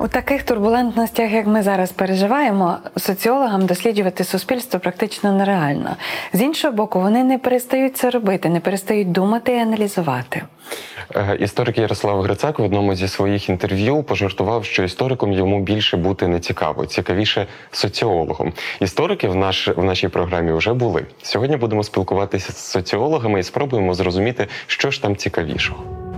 У таких турбулентностях, як ми зараз переживаємо, соціологам досліджувати суспільство практично нереально. З іншого боку, вони не перестають це робити, не перестають думати і аналізувати. Е, Історик Ярослав Грицак в одному зі своїх інтерв'ю пожартував, що істориком йому більше бути не цікаво, цікавіше соціологом. Історики в наш в нашій програмі вже були. Сьогодні будемо спілкуватися з соціологами і спробуємо зрозуміти, що ж там цікавішого.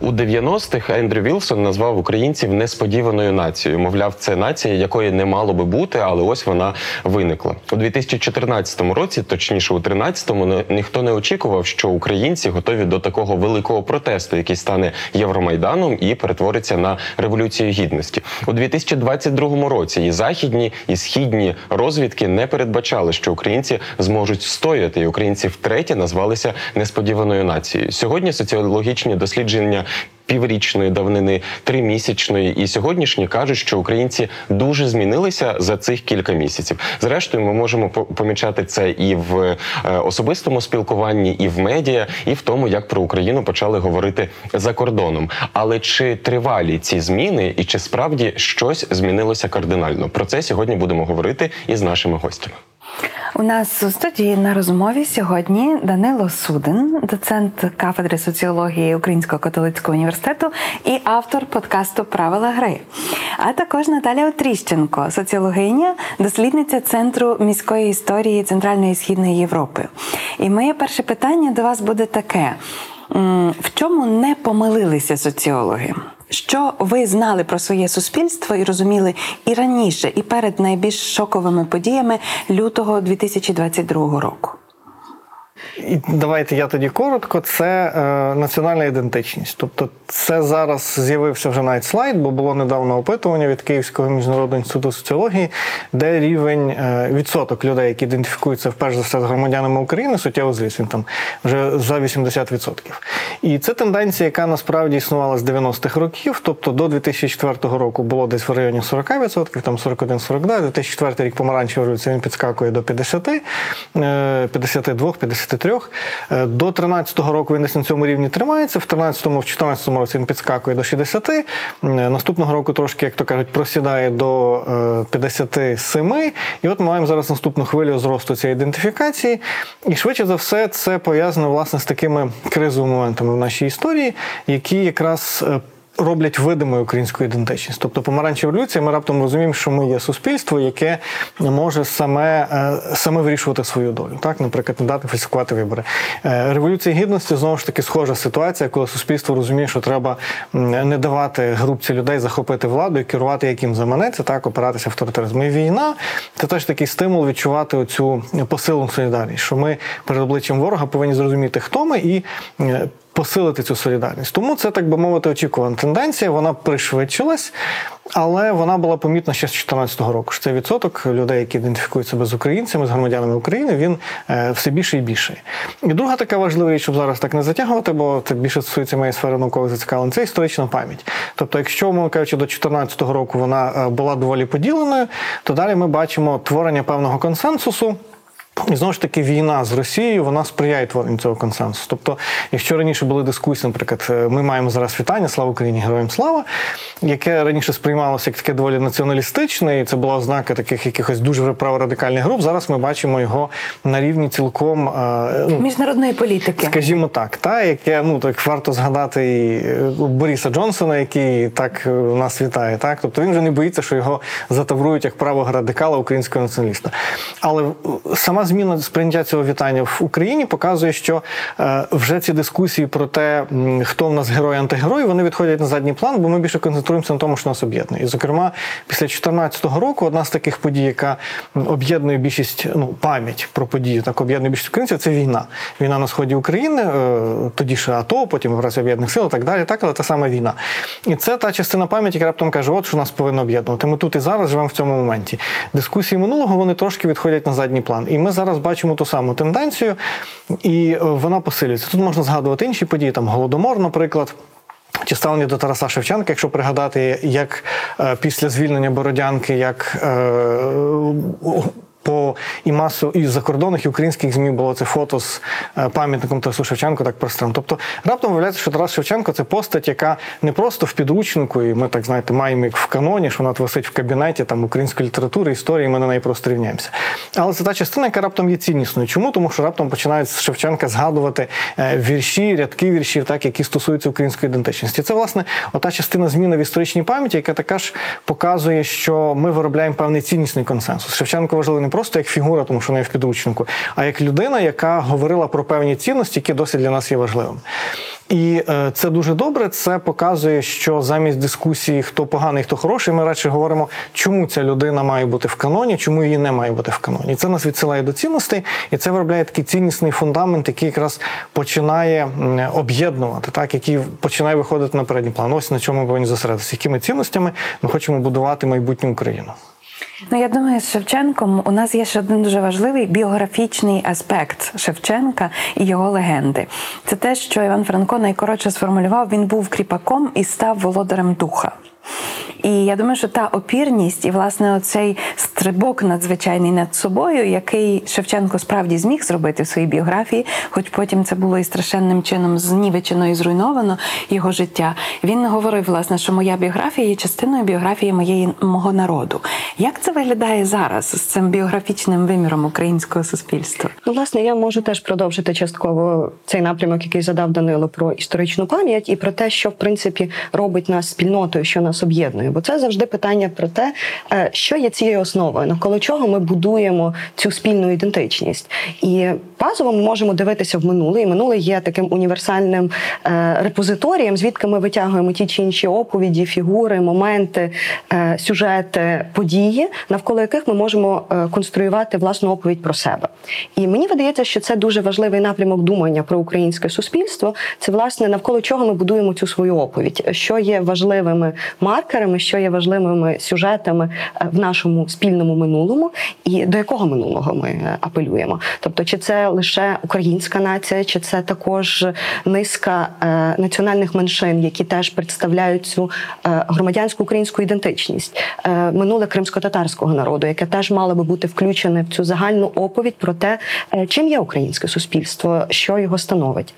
У 90-х Ендрю Вілсон назвав українців несподіваною нацією. Мовляв, це нація, якої не мало би бути, але ось вона виникла у 2014 році. Точніше, у 13-му, ніхто не очікував, що українці готові до такого великого протесту, який стане Євромайданом і перетвориться на революцію гідності. У 2022 році і західні, і східні розвідки не передбачали, що українці зможуть стояти, і українці втретє назвалися несподіваною нацією. Сьогодні соціологічні дослідження піврічної давнини, тримісячної і сьогоднішні кажуть, що українці дуже змінилися за цих кілька місяців. Зрештою, ми можемо помічати це і в е, особистому спілкуванні, і в медіа, і в тому, як про Україну почали говорити за кордоном. Але чи тривалі ці зміни, і чи справді щось змінилося кардинально? Про це сьогодні будемо говорити із нашими гостями. У нас у студії на розмові сьогодні Данило Судин, доцент кафедри соціології Українського католицького університету і автор подкасту Правила гри. А також Наталя Отріщенко, соціологиня, дослідниця Центру міської історії Центральної і Східної Європи. І моє перше питання до вас буде таке: в чому не помилилися соціологи? Що ви знали про своє суспільство і розуміли і раніше, і перед найбільш шоковими подіями лютого 2022 року? І Давайте я тоді коротко. Це е, національна ідентичність. Тобто, це зараз з'явився вже навіть слайд, бо було недавно опитування від Київського міжнародного інституту соціології, де рівень е, відсоток людей, які ідентифікуються вперше за все з громадянами України, суттєво зріс. Він там вже за 80%. І це тенденція, яка насправді існувала з 90-х років. Тобто до 2004 року було десь в районі 40%, там 41-42, 2004 рік помаранчевий революція, він підскакує до 50, 52, 50. 33. Е, до 13-го року він десь на цьому рівні тримається, в 13-му, в 14-му році він підскакує до 60. Е, наступного року трошки, як то кажуть, просідає до е, 57. І от ми маємо зараз наступну хвилю зросту цієї ідентифікації. І швидше за все це пов'язано власне з такими кризовими моментами в нашій історії, які якраз роблять видимою українську ідентичність. Тобто, помаранчева революція, ми раптом розуміємо, що ми є суспільство, яке може саме е, саме вирішувати свою долю. Так, наприклад, не дати фальсифікувати вибори. Е, революція гідності знову ж таки схожа ситуація, коли суспільство розуміє, що треба не давати групці людей захопити владу і керувати, як їм заманеться, так опиратися авторитаризму. І війна це теж такий стимул відчувати оцю посилу солідарність, що ми перед обличчям ворога повинні зрозуміти, хто ми і е, посилити цю солідарність. Тому це, так би мовити, очікувана тенденція. Вона пришвидшилась, але вона була помітна ще з 2014 року. Цей відсоток людей, які ідентифікують себе з українцями, з громадянами України, він е, все більше і більше. І друга така важлива річ, щоб зараз так не затягувати, бо це більше стосується моєї сфери наукових зацікавлень, це історична пам'ять. Тобто, якщо, мовно кажучи, до 2014 року вона е, була доволі поділеною, то далі ми бачимо творення певного консенсусу. І знову ж таки, війна з Росією вона сприяє творенню цього консенсусу. Тобто, якщо раніше були дискусії, наприклад, е, ми маємо зараз вітання, слава Україні, героям слава, яке раніше сприймалося як таке доволі націоналістичне, і це була ознака таких якихось дуже праворадикальних груп. Зараз ми бачимо його на рівні цілком е, ну, міжнародної політики, скажімо так, та яке ну так варто згадати і е, Бориса Джонсона, який так нас вітає. Так, тобто він вже не боїться, що його затаврують як правого радикала українського націоналіста. Але сама зміна сприйняття цього вітання в Україні показує, що е, вже ці дискусії про те, хто в нас герой, антигерой, вони відходять на задній план, бо ми більше концентруємося на тому, що нас об'єднує. І, зокрема, після 2014 року одна з таких подій, яка об'єднує більшість ну пам'ять про події, так об'єднує більшість українців, це війна. Війна на сході України, е, тоді ще АТО, потім операція об'єднаних сил, і так далі. Так, але та сама війна. І це та частина пам'яті, яка раптом каже, от що нас повинно об'єднувати. Ми тут і зараз живемо в цьому моменті. Дискусії минулого вони трошки відходять на задній план. І ми зараз бачимо ту саму тенденцію, і е, вона посилюється. Тут можна згадувати інші події, там голодомор, наприклад. Чи ставлення до Тараса Шевченка, якщо пригадати, як е, після звільнення Бородянки, як е, по і масу і закордонних, і українських змі було це фото з е, пам'ятником Тарасу Шевченку, так прострим. Тобто раптом виявляється, що Тарас Шевченко це постать, яка не просто в підручнику, і ми так знаєте, маємо як в каноні, що вона висить в кабінеті там української літератури, історії, ми на неї просто рівняємося. Але це та частина, яка раптом є ціннісною. Чому? Тому що раптом починають з Шевченка згадувати е, вірші, рядки віршів, так які стосуються української ідентичності. Це власне ота частина зміни в історичній пам'яті, яка така ж показує, що ми виробляємо певний ціннісний консенсус. Шевченко важливий не просто як фігура, тому що не в підручнику, а як людина, яка говорила про певні цінності, які досить для нас є важливими. І е, це дуже добре. Це показує, що замість дискусії, хто поганий, хто хороший, ми радше говоримо, чому ця людина має бути в каноні, чому її не має бути в каноні. Це нас відсилає до цінностей, і це виробляє такий ціннісний фундамент, який якраз починає об'єднувати, так який починає виходити на передній план. Ось на чому ми повинні зосередитися, якими цінностями ми хочемо будувати майбутню Україну. Ну, я думаю, з Шевченком у нас є ще один дуже важливий біографічний аспект Шевченка і його легенди. Це те, що Іван Франко найкоротше сформулював, він був кріпаком і став володарем духа. І я думаю, що та опірність і власне оцей стрибок надзвичайний над собою, який Шевченко справді зміг зробити в своїй біографії, хоч потім це було і страшенним чином знівечено і зруйновано його життя. Він говорив, власне, що моя біографія є частиною біографії моєї мого народу. Як це виглядає зараз з цим біографічним виміром українського суспільства? Ну, власне, я можу теж продовжити частково цей напрямок, який задав Данило про історичну пам'ять і про те, що в принципі робить нас спільнотою, що нас об'єднує, бо це завжди питання про те, е, що є цією основою, навколо чого ми будуємо цю спільну ідентичність. І базово ми можемо дивитися в минуле, і минуле є таким універсальним е, репозиторієм, звідки ми витягуємо ті чи інші оповіді, фігури, моменти, е, сюжети, події, навколо яких ми можемо конструювати власну оповідь про себе. І мені видається, що це дуже важливий напрямок думання про українське суспільство. Це власне навколо чого ми будуємо цю свою оповідь, що є важливими маркерами, що є важливими сюжетами е, в нашому спільному минулому, і до якого минулого ми е, апелюємо. Тобто, чи це лише українська нація, чи це також низка е, національних меншин, які теж представляють цю громадянську українську ідентичність, минуле кримсько-татарського народу, яке теж мало би бути включене в цю загальну оповідь про те, чим є українське суспільство, що його становить.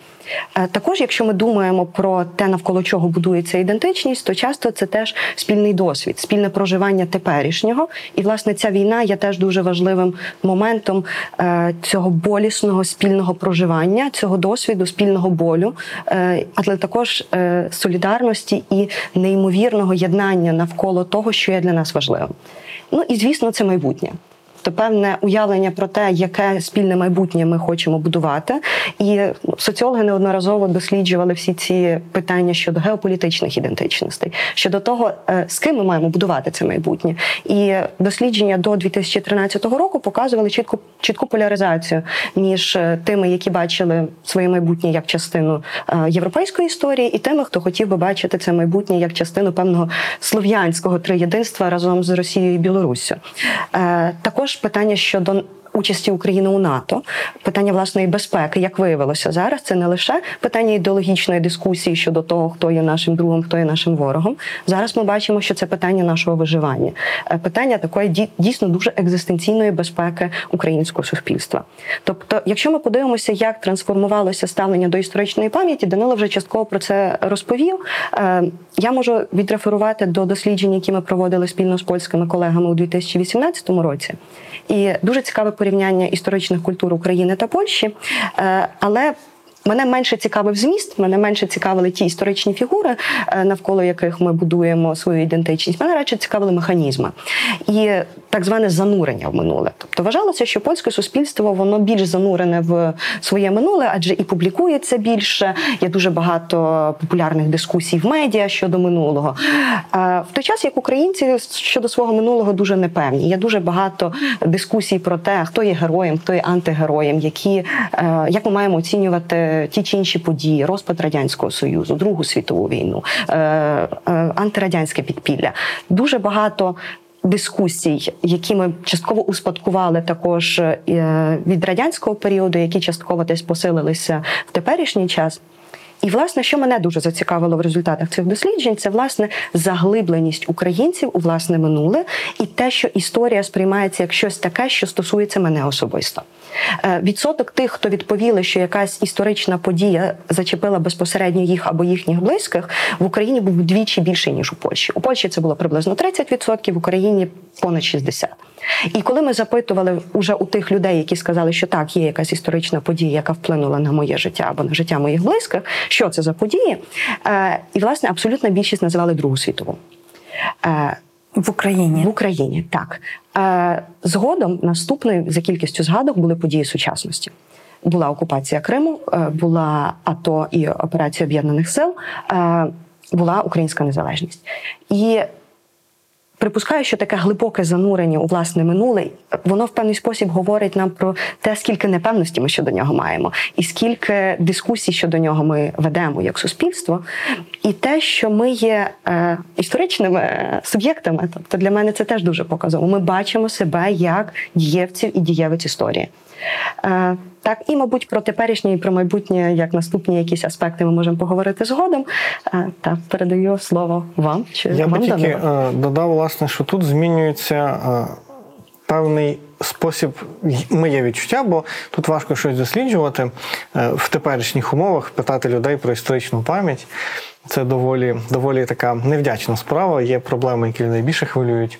Е, також, якщо ми думаємо про те, навколо чого будується ідентичність, то часто це теж спільний досвід, спільне проживання теперішнього. І власне ця війна є теж дуже важливим моментом е, цього болісного спільного проживання, цього досвіду, спільного болю, е, але також солідарності і неймовірного єднання навколо того, що є для нас важливим. Ну і звісно, це майбутнє то певне уявлення про те, яке спільне майбутнє ми хочемо будувати. І соціологи неодноразово досліджували всі ці питання щодо геополітичних ідентичностей, щодо того, е, з ким ми маємо будувати це майбутнє. І дослідження до 2013 року показували чітку чітку поляризацію між е, тими, які бачили своє майбутнє як частину е, європейської історії, і тими, хто хотів би бачити це майбутнє як частину певного слов'янського триєдинства разом з Росією і Білоруссю. Також питання щодо. Участі України у НАТО, питання власної безпеки, як виявилося зараз, це не лише питання ідеологічної дискусії щодо того, хто є нашим другом, хто є нашим ворогом. Зараз ми бачимо, що це питання нашого виживання, е, питання такої дійсно дуже екзистенційної безпеки українського суспільства. Тобто, якщо ми подивимося, як трансформувалося ставлення до історичної пам'яті, Данило вже частково про це розповів. Е, я можу відреферувати до досліджень, які ми проводили спільно з польськими колегами у 2018 році. І дуже цікаве порівняння історичних культур України та Польщі. Е, але Мене менше цікавив зміст, мене менше цікавили ті історичні фігури, е, навколо яких ми будуємо свою ідентичність. Мене радше цікавили механізми. І так зване занурення в минуле. Тобто вважалося, що польське суспільство воно більш занурене в своє минуле, адже і публікується більше. Є дуже багато популярних дискусій в медіа щодо минулого. В той час, як українці щодо свого минулого дуже непевні. Є дуже багато дискусій про те, хто є героєм, хто є антигероєм, які е, як ми маємо оцінювати ті чи інші події, розпад радянського союзу, Другу світову війну, е, е, антирадянське підпілля. Дуже багато дискусій, які ми частково успадкували також е, від радянського періоду, які частково десь посилилися в теперішній час. І, власне, що мене дуже зацікавило в результатах цих досліджень, це власне заглибленість українців у власне минуле і те, що історія сприймається як щось таке, що стосується мене особисто. Е, відсоток тих, хто відповіли, що якась історична подія зачепила безпосередньо їх або їхніх близьких, в Україні був вдвічі більший ніж у Польщі. У Польщі це було приблизно 30%, в Україні понад 60%. І коли ми запитували уже у тих людей, які сказали, що так, є якась історична подія, яка вплинула на моє життя або на життя моїх близьких, що це за події? Е, і власне абсолютна більшість називали Другу світову. Е, в Україні в Україні так е, згодом наступною за кількістю згадок були події сучасності. Була окупація Криму, е, була АТО і операція об'єднаних сил, е, була українська незалежність і. Припускаю, що таке глибоке занурення у власне минуле, воно в певний спосіб говорить нам про те, скільки непевності ми щодо нього маємо, і скільки дискусій щодо нього ми ведемо як суспільство, і те, що ми є е, історичними суб'єктами. Тобто для мене це теж дуже показово. Ми бачимо себе як дієвців і дієвець історії. Е, так, і, мабуть, про теперішнє і про майбутнє, як наступні якісь аспекти, ми можемо поговорити згодом. Е, та передаю слово вам. Чи Я вам би тільки Данило? е, додав, власне, що тут змінюється певний спосіб, моє відчуття, бо тут важко щось досліджувати в теперішніх умовах, питати людей про історичну пам'ять. Це доволі доволі така невдячна справа. Є проблеми, які найбільше хвилюють.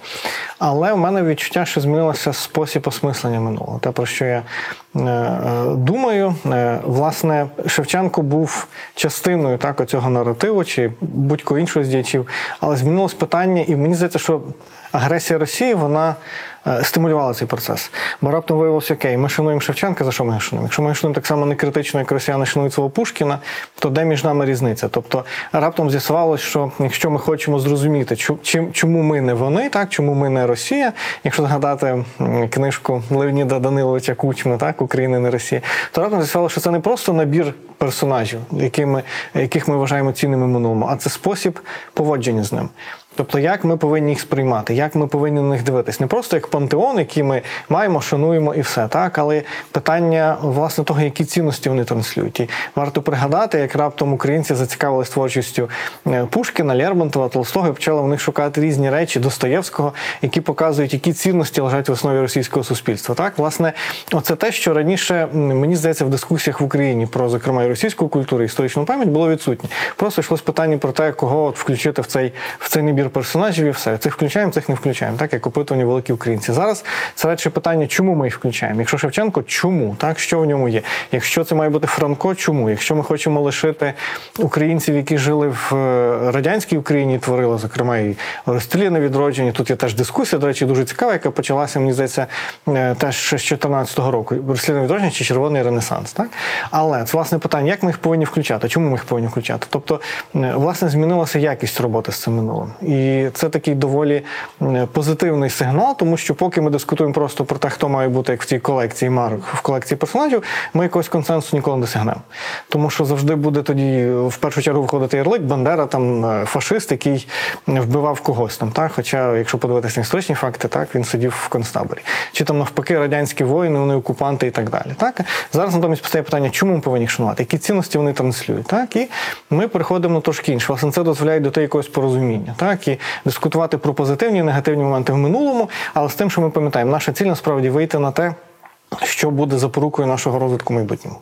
Але в мене відчуття, що змінилося спосіб осмислення минулого. Те, про що я е, е, думаю, е, власне, Шевченко був частиною так, оцього наративу чи будь-кого іншого з діячів, але змінилось питання, і мені здається, що агресія Росії вона е, стимулювала цей процес. Бо раптом виявилося, окей, ми шануємо Шевченка, за що ми шануємо? Якщо ми шануємо так само не критично, як росіяни шанують свого Пушкіна, то де між нами різниця? Тобто раптом з'ясувалося, що якщо ми хочемо зрозуміти, чому ми не вони, так чому ми не Росія, якщо згадати книжку Леоніда Даниловича Кучми, так Україна не Росія, то раптом з'ясувалося, що це не просто набір персонажів, якими, яких ми вважаємо цінними минулому, а це спосіб поводження з ним. Тобто, як ми повинні їх сприймати, як ми повинні на них дивитись, не просто як пантеон, який ми маємо, шануємо і все, так, але питання власне того, які цінності вони транслюють. І варто пригадати, як раптом українці зацікавились творчістю е, Пушкіна, Лермонтова, Толстого і почали в них шукати різні речі Достоєвського, які показують, які цінності лежать в основі російського суспільства. Так, власне, оце те, що раніше мені здається в дискусіях в Україні про зокрема і російську культуру, історичну пам'ять було відсутнє. Просто йшлось питання про те, кого от включити в цей в цей набір персонажів, і все цих включаємо, цих не включаємо. Так як опитувані великі українці. Зараз це радше питання, чому ми їх включаємо. Якщо Шевченко, чому так, що в ньому є? Якщо це має бути Франко, чому? Якщо ми хочемо лишити українців, які жили в е, радянській Україні, творили, зокрема, і розстріляне відродження. Тут є теж дискусія, до речі, дуже цікава, яка почалася, мені здається, е, теж з 14-го року. Розстріляне відродження чи червоний ренесанс. Так? Але це власне питання, як ми їх повинні включати? Чому ми їх повинні включати? Тобто, е, власне, змінилася якість роботи з цим минулим. І це такий доволі позитивний сигнал, тому що поки ми дискутуємо просто про те, хто має бути як в цій колекції марок, в колекції персонажів, ми якогось консенсусу ніколи не досягнемо. Тому що завжди буде тоді в першу чергу виходити ярлик, Бандера, там е, фашист, який вбивав когось там. Так? Хоча, якщо подивитися на історичні факти, так він сидів в концтаборі. Чи там навпаки радянські воїни, вони окупанти і так далі. Так? Зараз натомість постає питання, чому ми повинні їх шанувати, які цінності вони транслюють. Так? І ми переходимо трошки інше. Власне, це дозволяє дойти якогось порозуміння. Так? І дискутувати про позитивні і негативні моменти в минулому, але з тим, що ми пам'ятаємо, наша ціль насправді вийти на те, що буде запорукою нашого розвитку майбутнього.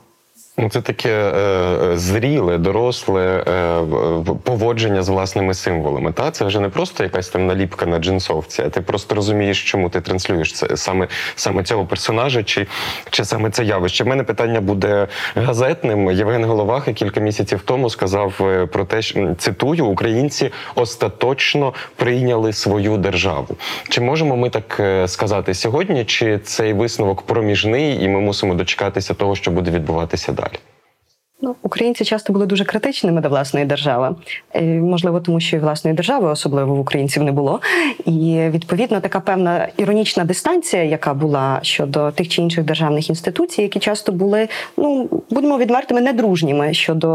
Це таке е, зріле, доросле е, поводження з власними символами. Та це вже не просто якась там наліпка на джинсовці, а ти просто розумієш, чому ти транслюєш це саме саме цього персонажа, чи чи саме це явище. У мене питання буде газетним. Євген Головаха кілька місяців тому сказав е, про те, що цитую: українці остаточно прийняли свою державу. Чи можемо ми так е, сказати сьогодні? Чи цей висновок проміжний, і ми мусимо дочекатися того, що буде відбуватися далі? Ну, українці часто були дуже критичними до власної держави, можливо, тому що і власної держави, особливо в українців, не було. І відповідно така певна іронічна дистанція, яка була щодо тих чи інших державних інституцій, які часто були, ну будемо відвертими, недружніми щодо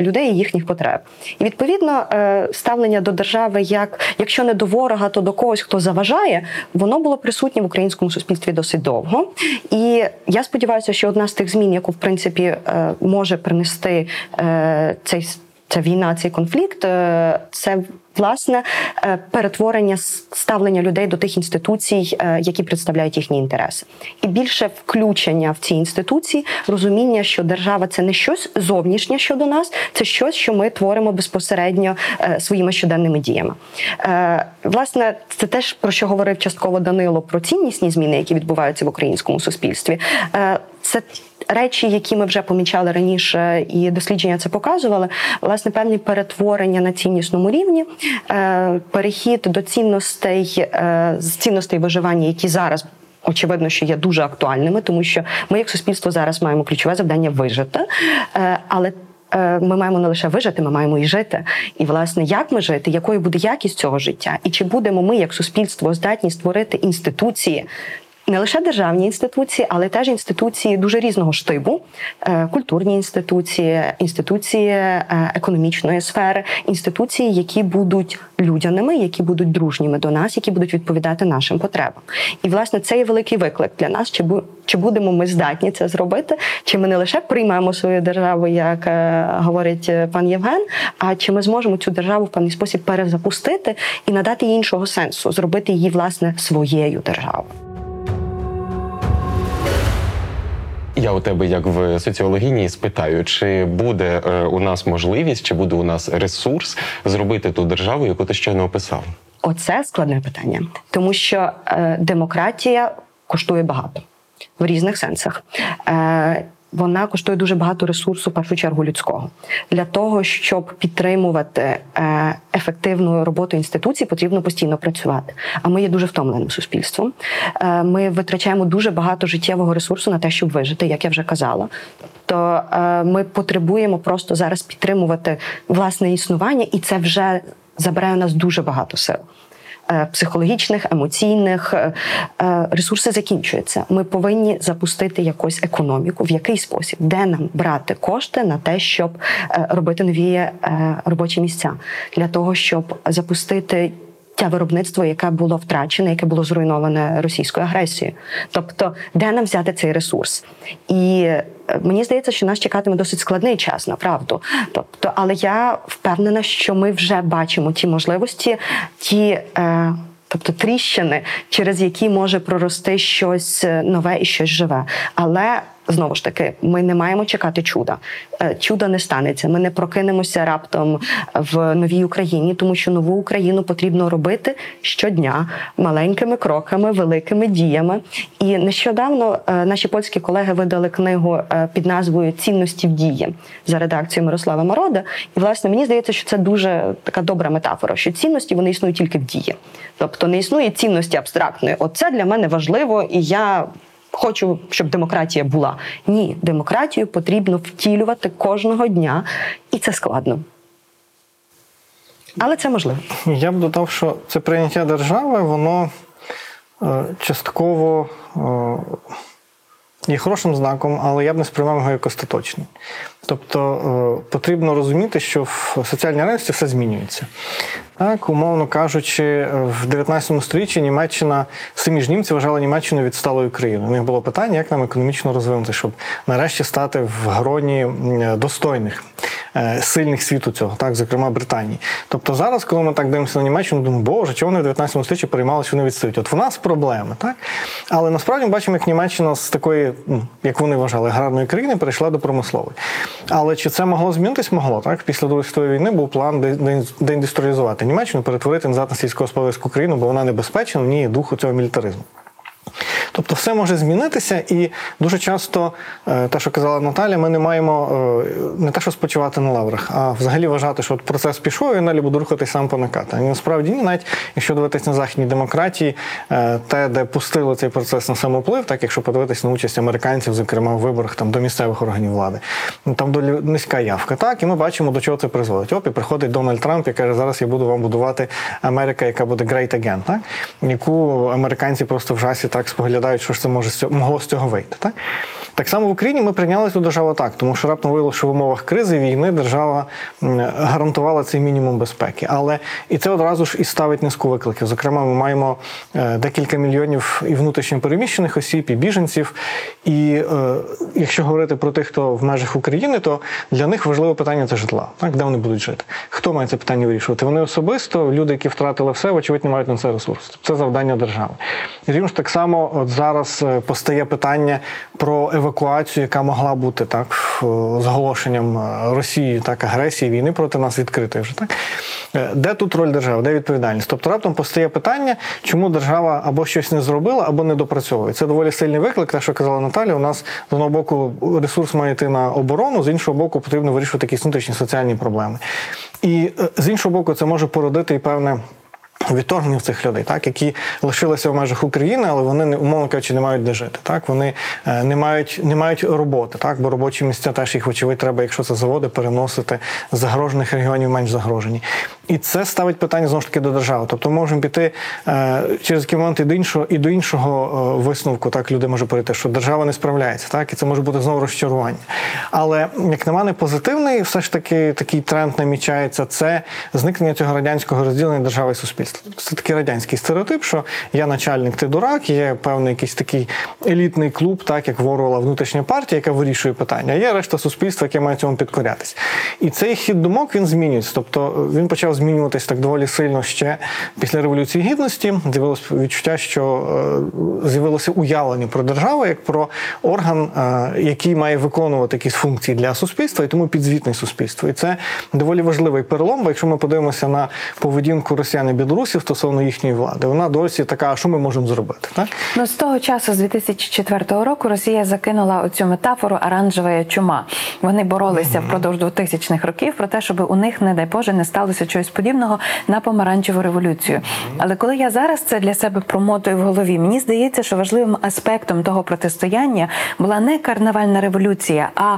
людей і їхніх потреб. І відповідно е, ставлення до держави, як якщо не до ворога, то до когось, хто заважає, воно було присутнє в українському суспільстві досить довго. І я сподіваюся, що одна з тих змін, яку в принципі е, може принести принести е, цей ця війна, цей конфлікт, е, це власне е, перетворення ставлення людей до тих інституцій, які представляють їхні інтереси, і більше включення в ці інституції, розуміння, що держава це не щось зовнішнє щодо нас, це щось, що ми творимо безпосередньо своїми щоденними діями. Власне, це теж про що говорив частково Данило про ціннісні зміни, які відбуваються в українському суспільстві. Це речі, які ми вже помічали раніше, і дослідження це показували. Власне, певні перетворення на ціннісному рівні, е, перехід до цінностей е, з цінностей виживання, які зараз. Очевидно, що є дуже актуальними, тому що ми, як суспільство, зараз маємо ключове завдання вижити, е, але ми маємо не лише вижити, ми маємо і жити. І власне, як ми жити, якою буде якість цього життя, і чи будемо ми, як суспільство, здатні створити інституції, не лише державні інституції, але теж інституції дуже різного штибу, е, культурні інституції, інституції е, економічної сфери, інституції, які будуть людяними, які будуть дружніми до нас, які будуть відповідати нашим потребам. І власне це є великий виклик для нас. Чи чи будемо ми здатні це зробити? Чи ми не лише приймемо свою державу, як е, говорить пан Євген, а чи ми зможемо цю державу в певний спосіб перезапустити і надати їй іншого сенсу, зробити її власне своєю державою? Я у тебе, як в соціологіні, спитаю, чи буде е, у нас можливість, чи буде у нас ресурс зробити ту державу, яку ти щойно описав? Оце складне питання, тому що е, демократія коштує багато в різних сенсах. Е, вона коштує дуже багато ресурсу, в першу чергу людського. Для того, щоб підтримувати е, ефективну роботу інституцій, потрібно постійно працювати. А ми є дуже втомленим суспільством. Е, ми витрачаємо дуже багато життєвого ресурсу на те, щоб вижити, як я вже казала. То е, ми потребуємо просто зараз підтримувати власне існування, і це вже забирає у нас дуже багато сил. Е, психологічних, емоційних е, е, ресурси закінчуються. Ми повинні запустити якусь економіку, в який спосіб, де нам брати кошти на те, щоб робити нові робочі місця, для того, щоб запустити. Те виробництво, яке було втрачене, яке було зруйноване російською агресією, тобто де нам взяти цей ресурс, і мені здається, що нас чекатиме досить складний час, направду. Тобто, але я впевнена, що ми вже бачимо ті можливості, ті. Е, Тобто тріщини, через які може прорости щось нове і щось живе. Але Знову ж таки, ми не маємо чекати чуда. Е, чуда не станеться. Ми не прокинемося раптом в новій Україні, тому що нову Україну потрібно робити щодня маленькими кроками, великими діями. І нещодавно е, наші польські колеги видали книгу е, під назвою Цінності в дії за редакцією Мирослава Морода. І власне мені здається, що це дуже така добра метафора, що цінності вони існують тільки в дії, тобто не існує цінності абстрактної. Оце для мене важливо, і я хочу, щоб демократія була. Ні, демократію потрібно втілювати кожного дня, і це складно. Але це можливо. Я б додав, що це прийняття держави, воно е, частково е, є хорошим знаком, але я б не сприймав його як остаточний. Тобто е, потрібно розуміти, що в соціальній реальності все змінюється. Так, умовно кажучи, в 19 столітті Німеччина, самі ж німці вважали Німеччину відсталою країною. У них було питання, як нам економічно розвинути, щоб нарешті стати в гроні достойних. Е, сильних світу цього, так, зокрема Британії. Тобто зараз, коли ми так дивимося на Німеччину, думаємо, боже, чого вони в 19 столітті переймалися, вони відстають? От в нас проблеми, так? Але насправді ми бачимо, як Німеччина з такої, ну, як вони вважали, аграрної країни перейшла до промислової. Але чи це могло змінитись? Могло так. Після Другої світової війни був план де- де- деіндустріалізувати Німеччину, перетворити назад на сільськогосподарську країну, бо вона небезпечна, в ній духу цього мілітаризму. Тобто все може змінитися, і дуже часто е, те, що казала Наталя, ми не маємо е, не те, що спочивати на лаврах, а взагалі вважати, що от процес пішов і далі буде рухатись сам по накату. І насправді ні, навіть якщо дивитись на західній демократії, е, те, де пустили цей процес на самоплив, так якщо подивитись на участь американців, зокрема в виборах там до місцевих органів влади, ну, там доволі низька явка. Так, і ми бачимо, до чого це призводить. Оп, і приходить Дональд Трамп і каже, зараз я буду вам будувати Америка, яка буде great again, так? яку американці просто в жасі так споглядають, що ж це може з цього, могло з цього вийти. Так? Так само в Україні ми прийняли цю державу так, тому що раптом виявилося, що в умовах кризи війни держава гарантувала цей мінімум безпеки. Але і це одразу ж і ставить низку викликів. Зокрема, ми маємо е, декілька мільйонів і внутрішньо переміщених осіб, і біженців. І е, якщо говорити про тих, хто в межах України, то для них важливе питання це житла, так де вони будуть жити. Хто має це питання вирішувати? Вони особисто, люди, які втратили все, вочевидь, не мають на це ресурс. Це завдання держави. Рівно ж так само, от зараз е, постає питання про евакуацію, яка могла бути так в- з оголошенням е, Росії, так агресії, війни проти нас відкритої вже так. Е, Де тут роль держави, де відповідальність? Тобто раптом постає питання, чому держава або щось не зробила, або не допрацьовує. Це доволі сильний виклик. Те, що казала Наталя, у нас з одного боку ресурс має йти на оборону, з іншого боку, потрібно вирішувати якісь внутрішні соціальні проблеми. І е, з іншого боку, це може породити і певне. Відторгнення цих людей, так які лишилися в межах України, але вони не умовно кажучи, не мають де жити. Так вони е, не мають не мають роботи, так бо робочі місця теж їх вочевидь треба, якщо це заводи, переносити з загрожених регіонів менш загрожені. І це ставить питання знову ж таки до держави. Тобто ми можемо піти е, через який момент і до іншого і до іншого е, висновку. Так люди можуть перейти, що держава не справляється, так і це може бути знову розчарування. Але як на мене, позитивний, все ж таки такий тренд намічається. Це зникнення цього радянського розділення держави і суспільства. Це такий радянський стереотип, що я начальник, ти дурак, є певний якийсь такий елітний клуб, так як ворвала внутрішня партія, яка вирішує питання. Є решта суспільства, яке має цьому підкорятись. І цей хід думок він змінюється. Тобто він почав змінюватись так доволі сильно ще після революції гідності. З'явилось відчуття, що е, з'явилося уявлення про державу як про орган, е, який має виконувати якісь функції для суспільства, і тому підзвітний суспільству. І це доволі важливий перелом. Бо якщо ми подивимося на поведінку росіян і білорусів стосовно їхньої влади, вона досі така, що ми можемо зробити? Так? Ну, з того часу, з 2004 року, Росія закинула оцю метафору оранжева чума. Вони боролися впродовж 2000-х років про те, щоб у них, не дай Боже, не сталося чогось подібного на помаранчеву революцію. Але коли я зараз це для себе промотую в голові, мені здається, що важливим аспектом того протистояння була не карнавальна революція, а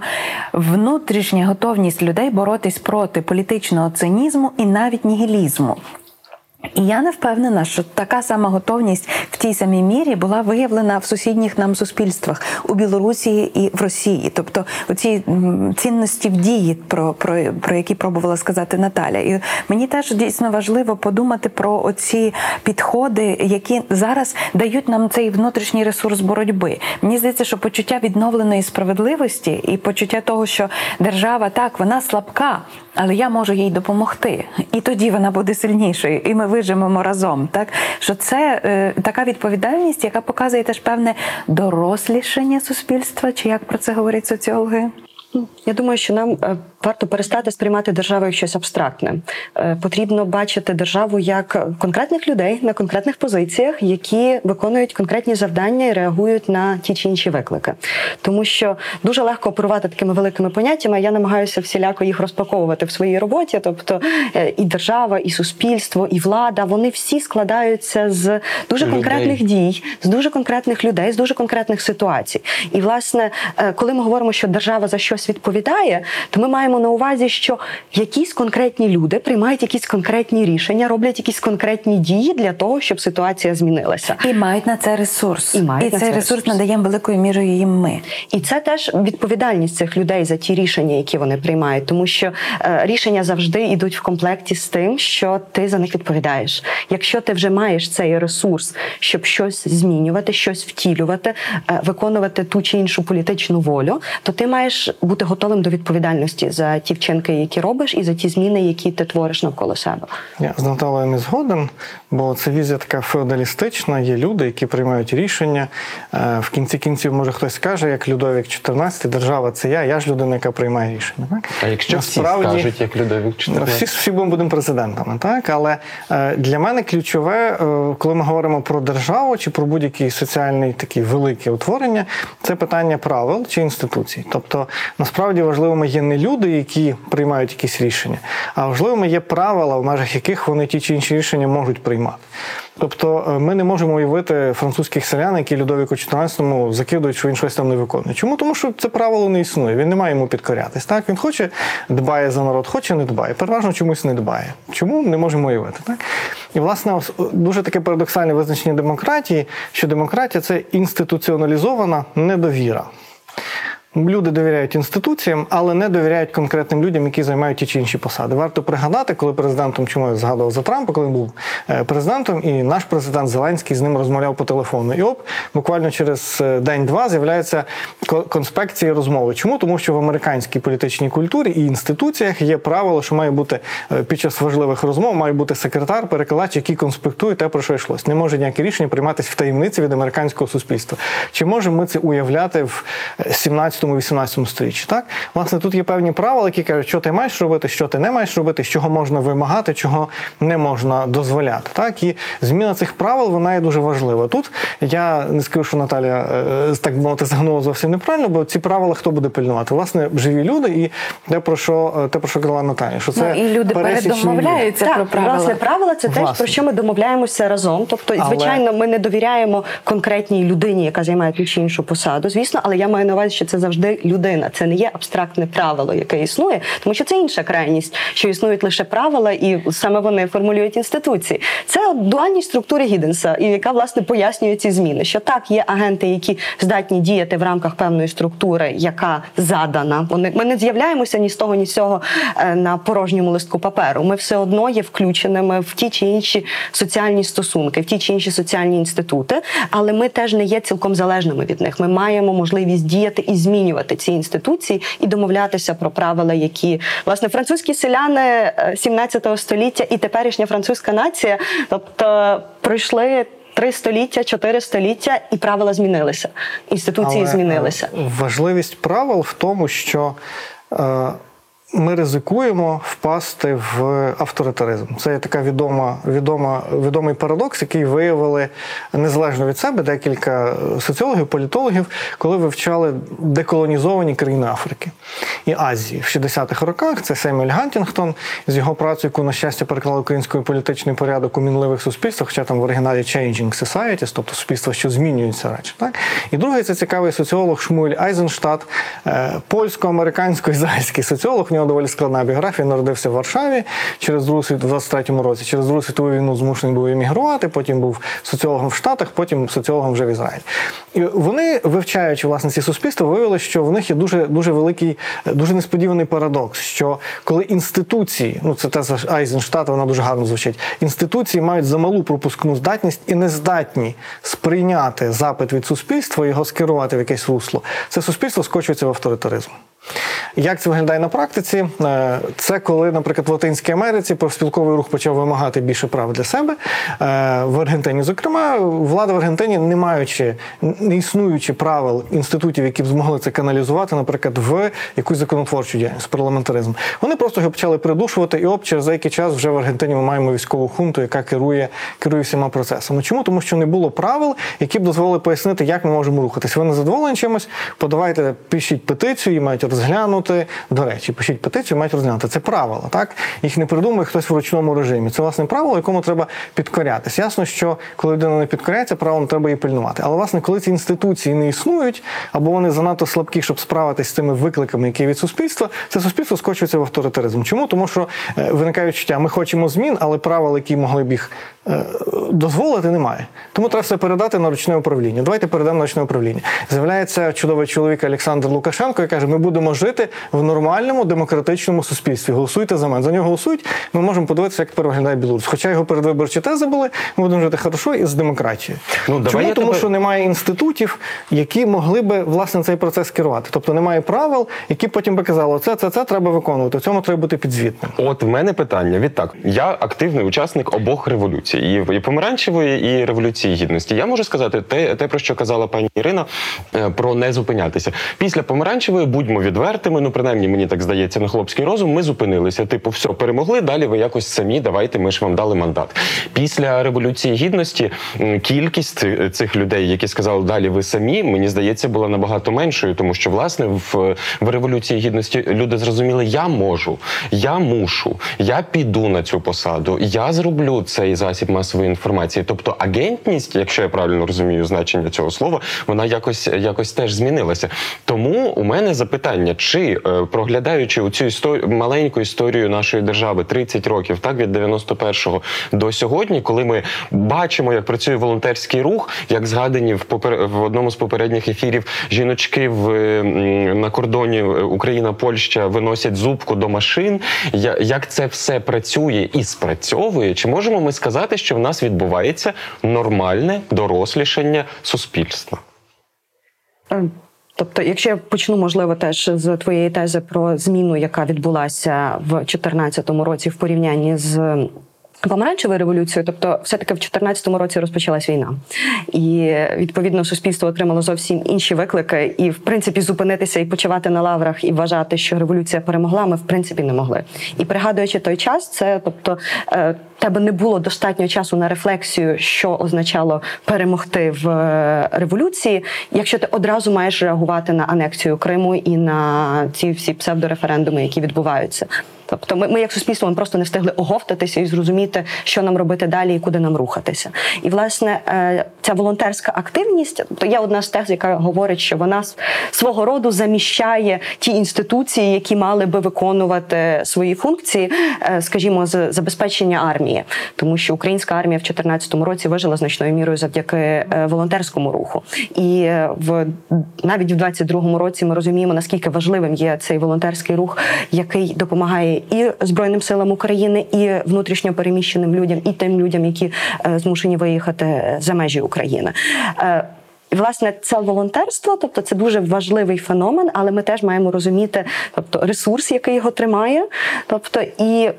внутрішня готовність людей боротись проти політичного цинізму і навіть нігілізму. І я не впевнена, що така сама готовність в тій самій мірі була виявлена в сусідніх нам суспільствах у Білорусі і в Росії. Тобто, оці цінності в дії, про, про, про які пробувала сказати Наталя. І мені теж дійсно важливо подумати про оці підходи, які зараз дають нам цей внутрішній ресурс боротьби. Мені здається, що почуття відновленої справедливості і почуття того, що держава так вона слабка, але я можу їй допомогти, і тоді вона буде сильнішою, і ми виживемо разом. Так що це е, така відповідальність, яка показує теж певне дорослішання суспільства, чи як про це говорять соціологи? Я думаю, що нам е, варто перестати сприймати державу як щось абстрактне. Е, Потрібно бачити державу як конкретних людей на конкретних позиціях, які виконують конкретні завдання і реагують на ті чи інші виклики. Тому що дуже легко оперувати такими великими поняттями. Я намагаюся всіляко їх розпаковувати в своїй роботі. Тобто е, і держава, і суспільство, і влада вони всі складаються з дуже Людей. конкретних дій, з дуже конкретних людей, з дуже конкретних ситуацій. І власне, е, коли ми говоримо, що держава за щось відповідає, то ми маємо на увазі, що якісь конкретні люди приймають якісь конкретні рішення, роблять якісь конкретні дії для того, щоб ситуація змінилася. І мають на це ресурс, І мають на цей це ресурс ресурс. надаємо великою мірою їм ми. І це теж відповідальність цих людей за ті рішення, які вони приймають, тому що е, рішення завжди йдуть в комплекті з тим, що ти за них відповідаєш. Якщо ти вже маєш цей ресурс, щоб щось змінювати, щось втілювати, е, виконувати ту чи іншу політичну волю, то ти маєш бути готовим до відповідальності за за ті вчинки, які робиш, і за ті зміни, які ти твориш навколо себе. Я з Наталою не згоден, бо це візія така феодалістична. Є люди, які приймають рішення. Е, В кінці кінців, може, хтось скаже, як Людовік XIV, держава це я, я ж людина, яка приймає рішення. Так? А якщо всі скажуть, як Людовік Ну, Всі, всі будемо президентами, так але е, для мене ключове, е, коли ми говоримо про державу чи про будь-який соціальний такий велике утворення, це питання правил чи інституцій. Тобто, насправді важливими є не люди, які приймають якісь рішення, а важливими є правила, в межах яких вони ті чи інші рішення можуть приймати. Тобто е, ми не можемо уявити французьких селян, які Людовіку 14-му закидують, що він щось там не виконує. Чому? Тому що це правило не існує. Він не має йому підкорятись. Так він хоче дбає за народ, хоче не дбає. Переважно чомусь не дбає. Чому не можемо уявити? Так і власне дуже таке парадоксальне визначення демократії, що демократія це інституціоналізована недовіра. Люди довіряють інституціям, але не довіряють конкретним людям, які займають ті чи інші посади. Варто пригадати, коли президентом чому я згадував за Трампа, коли він був е, президентом, і наш президент Зеленський з ним розмовляв по телефону. І оп, буквально через е, день-два з'являються ко- конспекції розмови. Чому? Тому що в американській політичній культурі і інституціях є правило, що має бути е, під час важливих розмов, має бути секретар, перекладач, який конспектує те, про що йшлось. Не може ніяке рішення прийматися в таємниці від американського суспільства. Чи можемо ми це уявляти в 17-18 сторіччі? Так, власне, тут є певні правила, які кажуть, що ти маєш робити, що ти не маєш робити, з чого можна вимагати, чого не можна дозволяти. Так, і зміна цих правил вона є дуже важлива. Тут я не скажу, що Наталя е, так би мовити загнула зовсім неправильно, бо ці правила хто буде пильнувати? Власне, живі люди, і те про що е, те про що казала Наталя, що це Ну, і люди передомовляються про Так, правила. власне, правила це те, Власне. про що ми домовляємося разом. Тобто, Але- звичайно, ми не довіряємо конкретній людині, яка займає ту чи іншу посаду. Звісно, але я маю на увазі, що це завжди людина. Це не є абстрактне правило, яке існує, тому що це інша крайність, що існують лише правила, і саме вони формулюють інституції. Це от дуальність структури Гіденса, і яка власне пояснює ці зміни. Що так, є агенти, які здатні діяти в рамках певної структури, яка задана. Вони ми не з'являємося ні з того, ні з цього е, на порожньому листку паперу. Ми все одно є включеними в ті чи інші соціальні стосунки, в ті чи інші соціальні інститути, але ми теж не є цілком залежними від них. Ми маємо можливість діяти і змінювати ці інституції і домовлятися про правила, які власне французькі селяни е, 17 століття і теперішня французька нація, тобто пройшли. Три століття, чотири століття, і правила змінилися. Інституції Але, змінилися. е, Важливість правил в тому, що е, ми ризикуємо впасти в авторитаризм. Це є така відома, відома, відомий парадокс, який виявили незалежно від себе декілька соціологів, політологів, коли вивчали деколонізовані країни Африки і Азії в 60-х роках. Це Семюель Гантінгтон з його працею, яку на щастя переклали українською політичний порядок у мінливих суспільствах, хоча там в оригіналі Changing Societies, тобто суспільства, що змінюються речі. Так і другий це цікавий соціолог Шмуель Айзенштадт, е, польсько-американсько-ізраїльський соціолог. У нього доволі складна біографія. Народився в Варшаві через другу світ в 23-му році. Через другу світову війну змушений був емігрувати. Потім був соціологом в Штатах, потім соціологом вже в Ізраїлі. І вони, вивчаючи власне ці суспільства, виявили, що в них є дуже дуже великий, дуже несподіваний парадокс. Що коли інституції, ну це теза Айзенштадта, вона дуже гарно звучить. Інституції мають замалу пропускну здатність і не здатні сприйняти запит від суспільства, його скерувати в якесь русло. Це суспільство скочується в авторитаризм. Як це виглядає на практиці? Е, Це коли, наприклад, в Латинській Америці профспілковий рух почав вимагати більше прав для себе. Е, В Аргентині, зокрема, влада в Аргентині, не маючи, не існуючи правил інститутів, які б змогли це каналізувати, наприклад, в якусь законотворчу діяльність, парламентаризм. Вони просто його почали придушувати, і оп, через деякий час вже в Аргентині ми маємо військову хунту, яка керує, керує всіма процесами. Чому? Тому що не було правил, які б дозволили пояснити, як ми можемо рухатись. Ви не задоволені чимось, подавайте, пишіть петицію, її мають розглянути. До речі, пишіть петицію, мають розглянути. Це правила, так? Їх не придумує хтось в ручному режимі. Це власне правило, якому треба підкорятися. Ясно, що коли людина не підкоряється, правилам треба її пильнувати. Але власне, коли ці інституції не існують, або вони занадто слабкі, щоб справитися з цими викликами, які від суспільства, це суспільство скочується в авторитаризм. Чому? Тому що е, виникає відчуття, ми хочемо змін, але правил, які могли б їх е, дозволити, немає. Тому треба все передати на ручне управління. Давайте передамо на ручне управління. З'являється чудовий чоловік Олександр Лукашенко і каже: ми будемо жити в нормальному демократичному суспільстві. Голосуйте за мене. За нього голосують. Ми можемо подивитися, як тепер виглядає Білорусь. Хоча його передвиборчі тези були, ми будемо жити хорошо і з демократією. Ну, давай Чому? я Тому тебе- що немає інститутів, які могли би власне цей процес керувати. Тобто немає правил, які потім би казали, оце, це, це треба виконувати. В цьому треба бути підзвітним. От в мене питання відтак. Я активний учасник обох революцій, і, і помаранчевої, і революції гідності. Я можу сказати те, те, про що казала пані Ірина, е, про не зупинятися. Після помаранчевої будьмо відвертими. Ну принаймні мені так здається на хлопський розум. Ми зупинилися. Типу, все перемогли. Далі ви якось самі. Давайте ми ж вам дали мандат. Після революції гідності кількість цих, людей, які сказали далі, ви самі, мені здається, була набагато меншою, тому що власне в, в революції гідності люди зрозуміли, я можу, я мушу, я піду на цю посаду, я зроблю цей засіб масової інформації. Тобто агентність, якщо я правильно розумію значення цього слова, вона якось якось теж змінилася. Тому у мене запитання: чи е, проглядаючи у цю історію маленьку історію нашої держави 30 років, так від 91-го до сьогодні, коли ми бачимо, як працює волонтерський рух, як згадані в попер... в одному з попередніх ефірів жіночки в на кордоні Україна Польща виносять зубку до машин. Як це все працює і спрацьовує? Чи можемо ми сказати, що в нас відбувається нормальне дорослішання суспільства? Тобто, якщо я почну, можливо, теж з твоєї тези про зміну, яка відбулася в 2014 році в порівнянні з. Помаранчевою революцією, тобто, все-таки в 2014 році розпочалась війна, і відповідно суспільство отримало зовсім інші виклики. І в принципі зупинитися і почувати на лаврах і вважати, що революція перемогла, ми в принципі не могли. І пригадуючи той час, це тобто е, тебе не було достатньо часу на рефлексію, що означало перемогти в е, революції, якщо ти одразу маєш реагувати на анексію Криму і на ці всі псевдореферендуми, які відбуваються. Тобто, ми, ми як суспільство ми просто не встигли оговтатися і зрозуміти, що нам робити далі і куди нам рухатися. І власне е, ця волонтерська активність, тобто є одна з тез, яка говорить, що вона свого роду заміщає ті інституції, які мали би виконувати свої функції, е, скажімо, з забезпечення армії, тому що українська армія в 2014 році вижила значною мірою завдяки е, волонтерському руху. І в навіть в 22-му році ми розуміємо, наскільки важливим є цей волонтерський рух, який допомагає і Збройним силам України, і внутрішньо переміщеним людям, і тим людям, які е, змушені виїхати за межі України. Е, Власне, це волонтерство, тобто це дуже важливий феномен, але ми теж маємо розуміти, тобто ресурс, який його тримає, тобто і.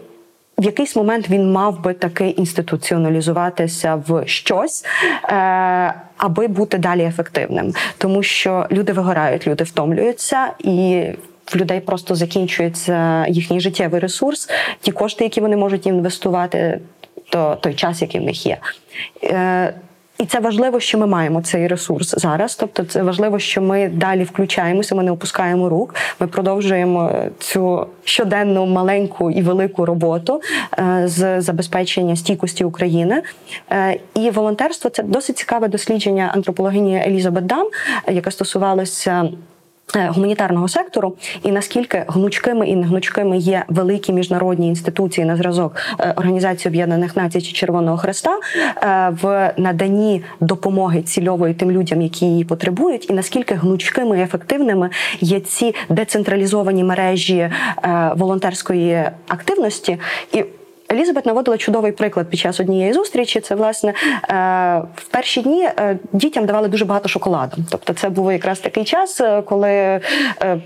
В якийсь момент він мав би таки інституціоналізуватися в щось, е, аби бути далі ефективним, тому що люди вигорають, люди втомлюються і. В людей просто закінчується їхній життєвий ресурс, ті кошти, які вони можуть інвестувати, то той час, який в них є. Е, і це важливо, що ми маємо цей ресурс зараз. Тобто, це важливо, що ми далі включаємося, ми не опускаємо рук. Ми продовжуємо цю щоденну маленьку і велику роботу е, з забезпечення стійкості України. Е, І волонтерство це досить цікаве дослідження антропологині Елізабет Дан, е, яке стосувалося. Е, Гуманітарного сектору і наскільки гнучкими і негнучкими є великі міжнародні інституції на зразок е, Організації Об'єднаних Націй чи Червоного Хреста е, в наданні допомоги цільової тим людям, які її потребують, і наскільки гнучкими і ефективними є ці децентралізовані мережі волонтерської активності і. Елізабет наводила чудовий приклад під час однієї зустрічі. Це власне е, в перші дні е, дітям давали дуже багато шоколаду. Тобто, це був якраз такий час, е, коли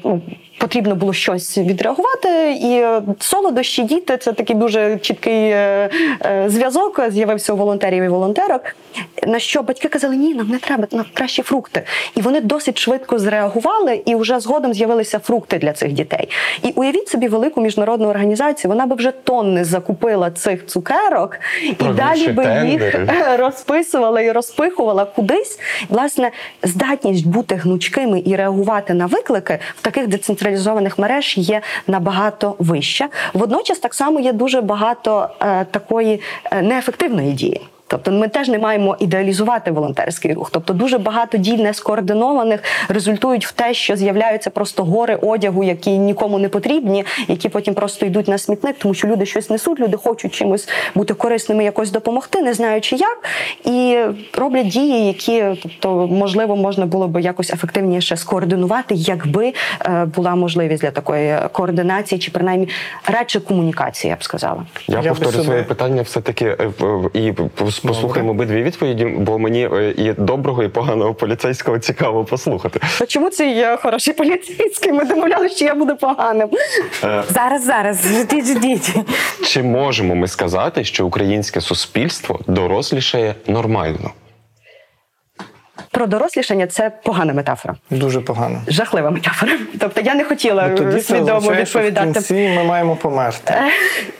ну, потрібно було щось відреагувати, і солодощі діти це такий дуже чіткий зв'язок. З'явився у волонтерів і волонтерок. На що батьки казали, ні, нам не треба, нам краще фрукти. І вони досить швидко зреагували, і вже згодом з'явилися фрукти для цих дітей. І уявіть собі велику міжнародну організацію, вона би вже тонни закупила цих цукерок і далі би їх розписувала і розпихувала кудись. Власне, здатність бути гнучкими і реагувати на виклики в таких децентралізованих мереж є набагато вища. Водночас так само є дуже багато е, такої е, неефективної дії. Тобто ми теж не маємо ідеалізувати волонтерський рух. Тобто дуже багато дій не скоординованих результують в те, що з'являються просто гори одягу, які нікому не потрібні, які потім просто йдуть на смітник, тому що люди щось несуть, люди хочуть чимось бути корисними, якось допомогти, не знаючи як, і роблять дії, які тобто можливо можна було би якось ефективніше скоординувати, якби е, була можливість для такої координації, чи принаймні радше комунікації, я б сказала. Я, Я повторю своє питання все-таки е, в- і послухаємо обидві відповіді, бо мені е, і доброго, і поганого поліцейського цікаво послухати. А чому це я хороший поліцейський? Ми домовляли, що я буду поганим. Зараз, зараз, ждіть, ждіть. Чи можемо ми сказати, що українське суспільство дорослішає нормально? Про дорослішання це погана метафора, Дуже погано. жахлива метафора. Тобто я не хотіла Ну, тоді це свідомо означає, що в відповідати. кінці ми маємо померти.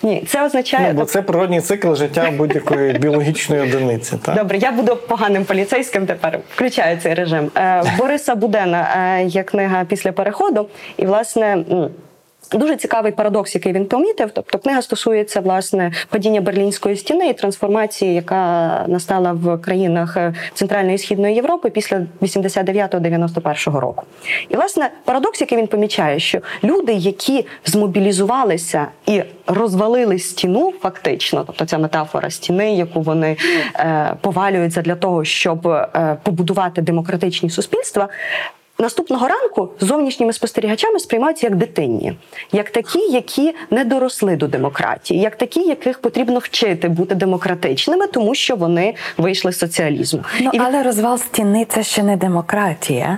Ні, це означає. Ну, бо це природній цикл життя будь-якої біологічної одиниці. Так? Добре, я буду поганим поліцейським тепер. Включаю цей режим. Е, Бориса Будена е, є книга після переходу, і власне. Дуже цікавий парадокс, який він помітив. Тобто, книга стосується власне падіння берлінської стіни і трансформації, яка настала в країнах е, Центральної і Східної Європи після 89-91 року. І власне парадокс, який він помічає, що люди, які змобілізувалися і розвалили стіну, фактично, тобто ця метафора стіни, яку вони е, повалюються для того, щоб е, побудувати демократичні суспільства. Наступного ранку зовнішніми спостерігачами сприймаються як дитинні, як такі, які не доросли до демократії, як такі, яких потрібно вчити бути демократичними, тому що вони вийшли з соціалізму. Ну, І але розвал стіни це ще не демократія.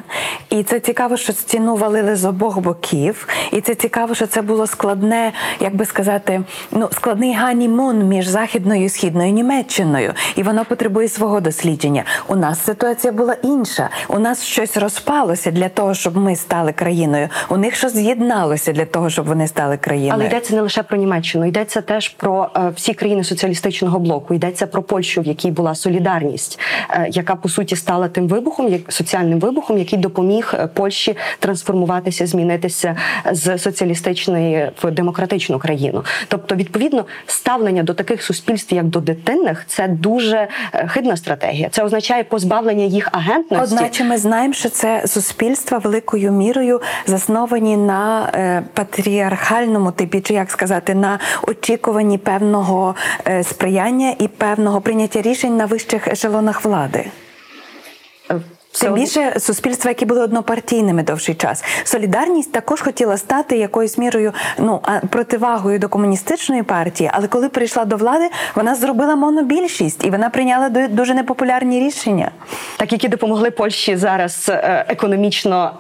І це цікаво, що стіну валили з обох боків. І це цікаво, що це було складне, як би сказати, ну складний ганімон між західною і східною Німеччиною. І воно потребує свого дослідження. У нас ситуація була інша. У нас щось розпалося для того, щоб ми стали країною. У них щось з'єдналося для того, щоб вони стали країною. Але йдеться не лише про Німеччину, йдеться теж про е, всі країни соціалістичного блоку. Йдеться про Польщу, в якій була солідарність, е, яка по суті стала тим вибухом, як соціальним вибухом, який допоміг е, Польщі трансформуватися, змінитися з соціалістичної в демократичну країну. Тобто, відповідно, ставлення до таких суспільств, як до дитинних, це дуже хибна стратегія. Це означає позбавлення їх агентності. Одначе ми знаємо, що це суспільства великою мірою засновані на е, патріархальному типі, чи як сказати, на очікуванні певного е, сприяння і певного прийняття рішень на вищих ешелонах влади. Тим більше суспільства, які були однопартійними довший час. Солідарність також хотіла стати якоюсь мірою ну противагою до комуністичної партії, але коли прийшла до влади, вона зробила монобільшість і вона прийняла дуже непопулярні рішення. так які допомогли Польщі зараз е, економічно,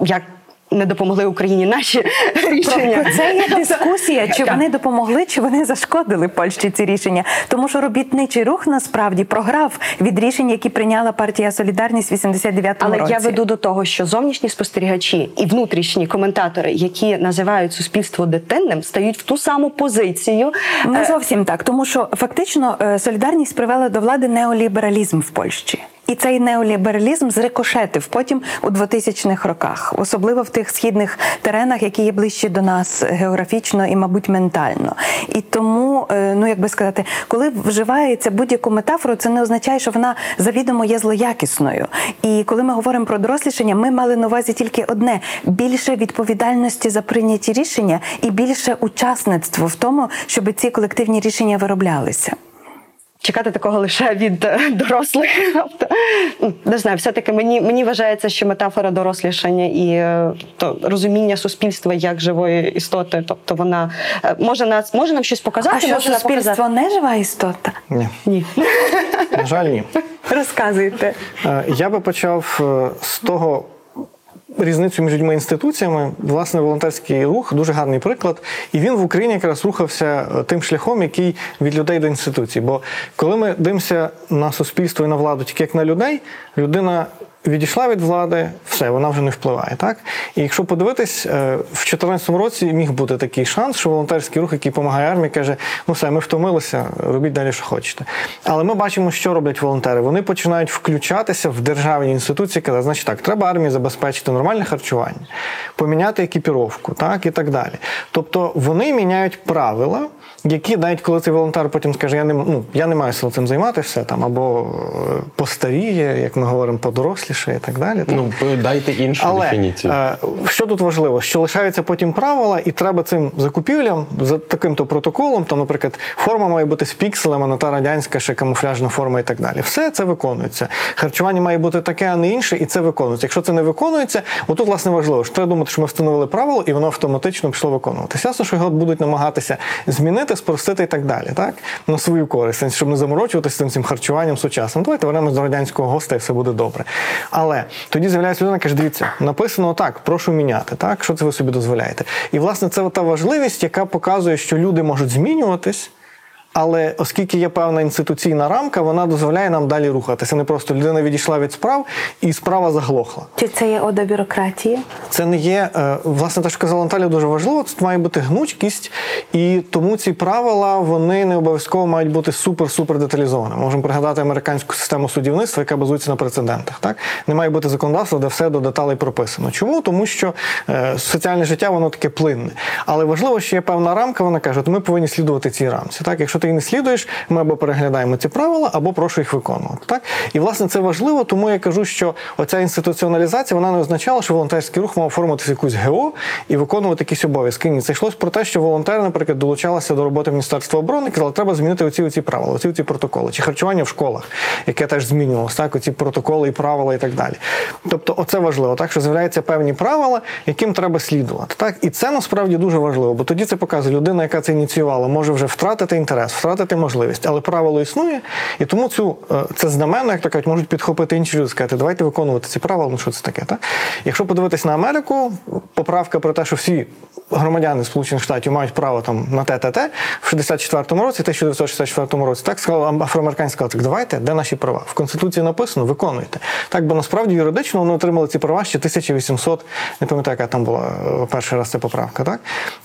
як не допомогли Україні наші рішення. Про це є дискусія, чи вони допомогли, чи вони зашкодили Польщі ці рішення. Тому що робітничий рух насправді програв від рішень, які прийняла партія Солідарність в 89-му Але я веду до того, що зовнішні спостерігачі і внутрішні коментатори, які називають суспільство дитинним, стають в ту саму позицію. Не Е, зовсім так, тому що фактично е, солідарність привела до влади неолібералізм в Польщі. І цей неолібералізм зрикошетив потім у 2000-х роках, особливо в тих східних теренах, які є ближче до нас географічно і, мабуть, ментально. І тому, е, ну як би сказати, коли вживається будь-яку метафору, це не означає, що вона завідомо є злоякісною. І коли ми говоримо про дорослішання, ми мали на увазі тільки одне: більше відповідальності за прийняті рішення і більше учасництво в тому, щоб ці колективні рішення вироблялися. Чекати такого лише від е, дорослих. Тобто, ну, не знаю, все-таки мені, мені вважається, що метафора дорослішання і е, то, розуміння суспільства як живої істоти, тобто вона е, може нас може нам щось показати, А що може суспільство показати. не жива істота? Ні, Ні. на жаль, ні. Розказуйте. Я би почав з того. Різницю між людьми інституціями, власне, волонтерський рух дуже гарний приклад. І він в Україні якраз рухався е, тим шляхом, який від людей до інституцій. Бо коли ми дивимося на суспільство і на владу тільки як на людей, людина відійшла від влади, все, вона вже не впливає. Так? І якщо подивитись, е, в 2014 році міг бути такий шанс, що волонтерський рух, який допомагає армії, каже: ну все, ми втомилися, робіть далі, що хочете. Але ми бачимо, що роблять волонтери. Вони починають включатися в державні інституції, казати, значить так, треба армії забезпечити нормальне харчування, поміняти екіпіровку, так і так далі. Тобто вони міняють правила. Які навіть коли цей волонтер потім скаже, я не ну я не маю сил цим займатися там, або е, постаріє, як ми говоримо, подоросліше і так далі. так. Ну дайте іншу Але дефініцію. е, що тут важливо? Що лишаються потім правила, і треба цим закупівлям за таким-то протоколом, там, наприклад, форма має бути з пікселем, а не та радянська ще камуфляжна форма і так далі. Все це виконується. Харчування має бути таке, а не інше, і це виконується. Якщо це не виконується, отут власне важливо, що треба думати, що ми встановили правило, і воно автоматично пішло виконуватися. Ясно, що його будуть намагатися змінити, спростити і так далі, так на свою користь, щоб не заморочуватися цим цим харчуванням сучасним. Давайте вернемось до радянського гостя, і все буде добре. Але тоді з'являється людина, каже: дивіться, написано так, прошу міняти. Так, що це ви собі дозволяєте? І власне це та важливість, яка показує, що люди можуть змінюватись. Але оскільки є певна інституційна рамка, вона дозволяє нам далі рухатися. Не просто людина відійшла від справ і справа заглохла. Чи це є ода бюрократії? Це не є е, власне те, що казала Наталя, дуже важливо. Це має бути гнучкість, і тому ці правила вони не обов'язково мають бути супер-супер деталізованими. Можемо пригадати американську систему судівництва, яка базується на прецедентах. Так не має бути законодавства, де все до деталей прописано. Чому? Тому що е, соціальне життя воно таке плинне. Але важливо, що є певна рамка. Вона каже, от ми повинні слідувати цій рамці. Так, якщо ти не слідуєш, ми або переглядаємо ці правила, або прошу їх виконувати. Так і власне це важливо, тому я кажу, що оця інституціоналізація вона не означала, що волонтерський рух мав оформитися якусь ГО і виконувати якісь обов'язки. Ні, це йшлось про те, що волонтери, наприклад, долучалися до роботи Міністерства оборони, казали, треба змінити оці оці правила, оці оці протоколи, чи харчування в школах, яке теж змінювалося, так, оці протоколи і правила і так далі. Тобто, оце важливо, так що з'являються певні правила, яким треба слідувати. Так, і це насправді дуже важливо, бо тоді це показує людина, яка це ініціювала, може вже втратити інтерес, втратити можливість, але правило існує, і тому цю е, це знаменно, як то кажуть, можуть підхопити інші люди, сказати, давайте виконувати ці правила. Ну що це таке? Так? Якщо подивитись на Америку, поправка про те, що всі громадяни Сполучених Штатів мають право там на те, те, те, в 64-му році, 1964 році, так сказала афроамериканська сказала, так давайте, де наші права? В Конституції написано, виконуйте. Так, бо насправді юридично вони отримали ці права ще 1800, не пам'ятаю, яка там була е, перший раз ця поправка, так?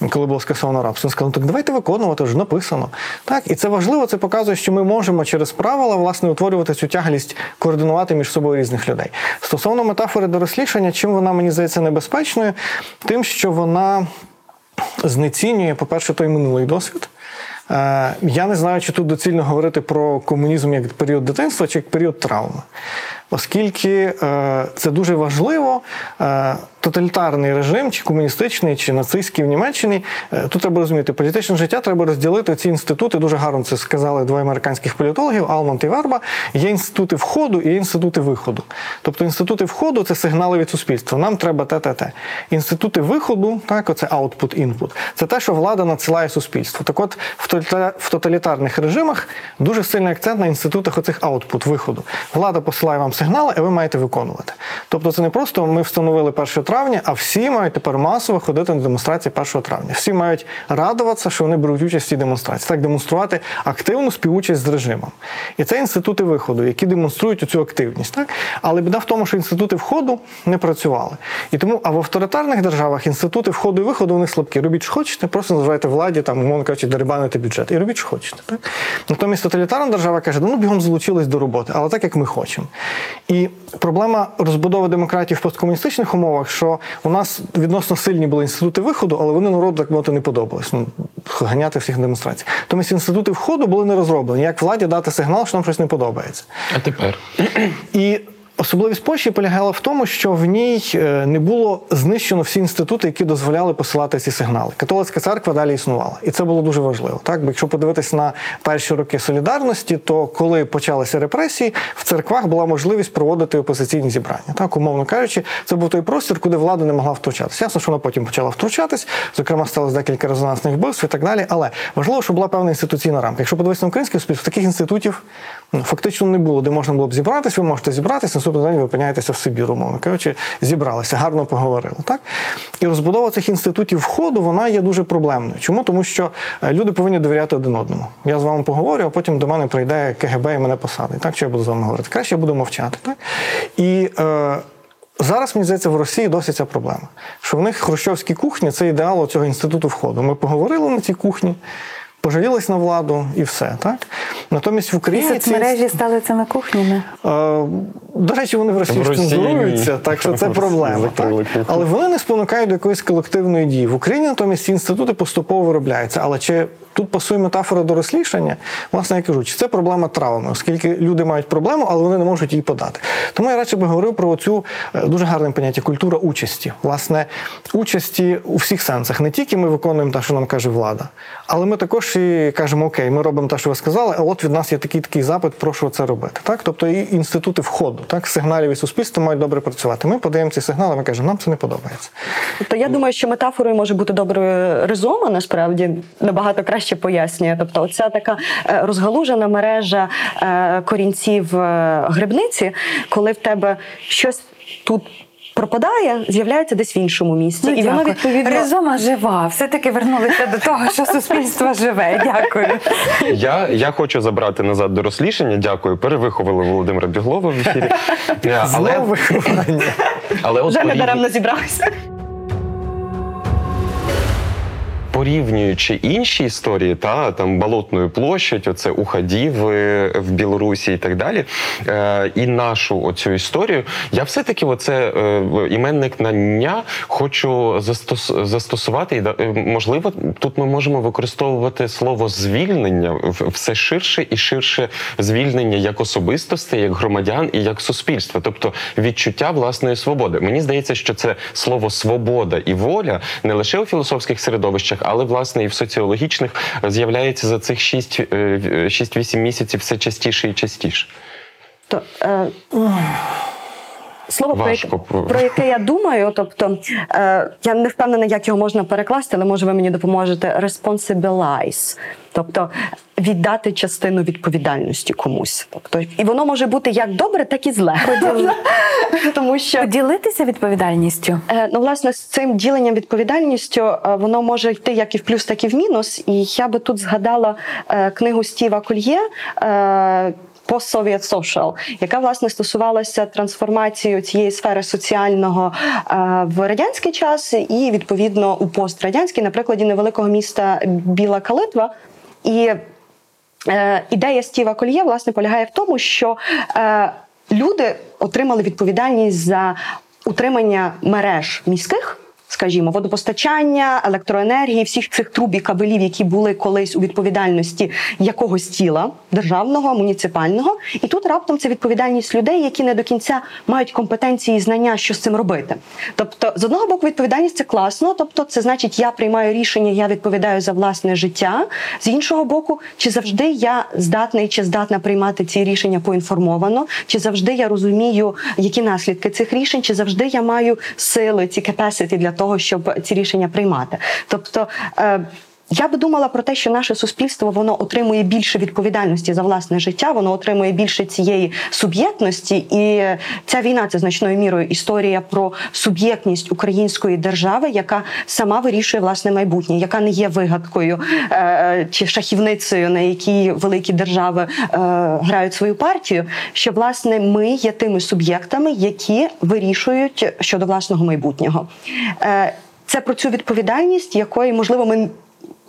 Коли було скасовано рабство. Сказали, «Ну, так давайте виконувати, вже написано. Так, і це важливо, це показує, що ми можемо через правила власне утворювати цю тяглість, координувати між собою різних людей. Стосовно метафори дорослішання, чим вона мені здається небезпечною, тим, що вона знецінює, по-перше, той минулий досвід. Е, Я не знаю, чи тут доцільно говорити про комунізм як період дитинства, чи як період травми. Оскільки е, це дуже важливо, е, тоталітарний режим, чи комуністичний, чи нацистський в Німеччині, е, тут треба розуміти, політичне життя треба розділити ці інститути. Дуже гарно це сказали двоє американських політологів, Алмонт і Верба. Є інститути входу і інститути виходу. Тобто інститути входу це сигнали від суспільства. Нам треба те, те, те. Інститути виходу, так, оце output, input, це те, що влада надсилає суспільству. Так от в тоталітарних режимах дуже сильний акцент на інститутах оцих output, виходу. Влада посилає вам сигнали, а ви маєте виконувати. Тобто, це не просто ми встановили 1 травня, а всі мають тепер масово ходити на демонстрації 1 травня. Всі мають радуватися, що вони беруть участь в цій демонстрації, так демонструвати активну співучасть з режимом. І це інститути виходу, які демонструють цю активність. Так? Але біда в тому, що інститути входу не працювали. І тому, а в авторитарних державах інститути входу і виходу вони слабкі. Робіть, що хочете, просто називайте владі, там, умовно кажучи, дерибанити бюджет. І робіть, що хочете. Так? Натомість тоталітарна держава каже, ну бігом залучились до роботи, але так як ми хочемо. І проблема розбудови демократії в посткомуністичних умовах, що у нас відносно сильні були інститути виходу, але вони народу так мовити не подобались. Ну, ганяти всіх демонстрацій. Тому інститути входу були не розроблені. Як владі дати сигнал, що нам щось не подобається. А тепер і. Особливість Польщі полягала в тому, що в ній е, не було знищено всі інститути, які дозволяли посилати ці сигнали. Католицька церква далі існувала, і це було дуже важливо. Так, бо якщо подивитись на перші роки солідарності, то коли почалися репресії, в церквах була можливість проводити опозиційні зібрання. Так, умовно кажучи, це був той простір, куди влада не могла втручатися. Ясно, що вона потім почала втручатись, зокрема, сталося декілька резонансних вбивств і так далі. Але важливо, щоб була певна інституційна рамка. Якщо подивитися на українське суспільство, таких інститутів Фактично не було, де можна було б зібратися, ви можете зібратися, наступний день ви опиняєтеся в Сибіру, умовно кажучи, зібралися, гарно поговорили. Так? І розбудова цих інститутів входу вона є дуже проблемною. Чому? Тому що е, люди повинні довіряти один одному. Я з вами поговорю, а потім до мене прийде КГБ і мене посадить. Так, що я буду з вами говорити? Краще я буду мовчати. Так? І е, Зараз, мені здається, в Росії досить ця проблема. Що в них хрущовські кухні це ідеал цього інституту входу. Ми поговорили на цій кухні, пожалілись на владу і все. Так? Натомість в І Україні. ці соцмережі стали цими кухнями. Е, До речі, вони в Росії Росії цензуруються, ні. так що це проблема. Так? Але вони не спонукають до якоїсь колективної дії. В Україні натомість ці інститути поступово виробляються. Але чи тут пасує метафора дорослішання? Власне, я кажу, чи це проблема травми, оскільки люди мають проблему, але вони не можуть її подати. Тому я радше би говорив про цю дуже гарне поняття культура участі. Власне, участі у всіх сенсах. Не тільки ми виконуємо те, що нам каже влада, але ми також і кажемо, окей, ми робимо те, що ви сказали, а от від нас є такий такий запит, прошу це робити. Так? Тобто і інститути входу, так, сигналів і суспільства мають добре працювати. Ми подаємо ці сигнали, ми кажемо, нам це не подобається. Тобто я думаю, що метафорою може бути добре ризома, насправді набагато краще пояснює. Тобто, оця така е, розгалужена мережа е, корінців е, грибниці, коли в тебе щось тут. Пропадає, з'являється десь в іншому місці, Ну, і воно дякую. відповідно Ризома жива. Все-таки вернулися до того, що суспільство живе. Дякую. Я, я хочу забрати назад дорослішання. Дякую. Перевиховали Володимира Біглова в ефірі. Але, виховання. але от вже не даремно зібралися. Порівнюючи інші історії, та там Болотною площадь, оце уходів в Білорусі і так далі. Е, і нашу оцю історію, я все-таки оце е, іменник на «ня» хочу застос, застосувати. І е, можливо, тут ми можемо використовувати слово звільнення все ширше і ширше звільнення як особистостей, як громадян і як суспільства, тобто відчуття власної свободи. Мені здається, що це слово свобода і воля не лише у філософських середовищах, але власне і в соціологічних з'являється за цих 6-8 місяців все частіше і частіше. То, е, Слово, про яке, про яке я думаю, тобто е, я не впевнена, як його можна перекласти, але може ви мені допоможете responsibilize, тобто віддати частину відповідальності комусь. Тобто, і воно може бути як добре, так і зле. Тому що Поділитися відповідальністю. Е, Ну, власне, з цим діленням відповідальністю е, воно може йти як і в плюс, так і в мінус. І я би тут згадала е, книгу Стіва Кольє. Post-Soviet Social, яка власне стосувалася трансформації цієї сфери соціального е, в радянський час, і відповідно у пострадянський, на прикладі невеликого міста Біла Калитва. І Е, ідея Стіва Кольє власне полягає в тому, що е, люди отримали відповідальність за утримання мереж міських. Скажімо, водопостачання, електроенергії, всіх цих труб і кабелів, які були колись у відповідальності якогось тіла державного, муніципального, і тут раптом це відповідальність людей, які не до кінця мають компетенції і знання, що з цим робити. Тобто, з одного боку, відповідальність це класно, тобто, це значить, я приймаю рішення, я відповідаю за власне життя. З іншого боку, чи завжди я здатний чи здатна приймати ці рішення поінформовано, чи завжди я розумію, які наслідки цих рішень, чи завжди я маю сили, ці capacity для того, щоб ці рішення приймати. Тобто. Я би думала про те, що наше суспільство воно отримує більше відповідальності за власне життя, воно отримує більше цієї суб'єктності, і ця війна це значною мірою історія про суб'єктність української держави, яка сама вирішує власне майбутнє, яка не є вигадкою е, чи шахівницею, на якій великі держави е, грають свою партію. Що власне ми є тими суб'єктами, які вирішують щодо власного майбутнього. Е, це про цю відповідальність, якої можливо ми.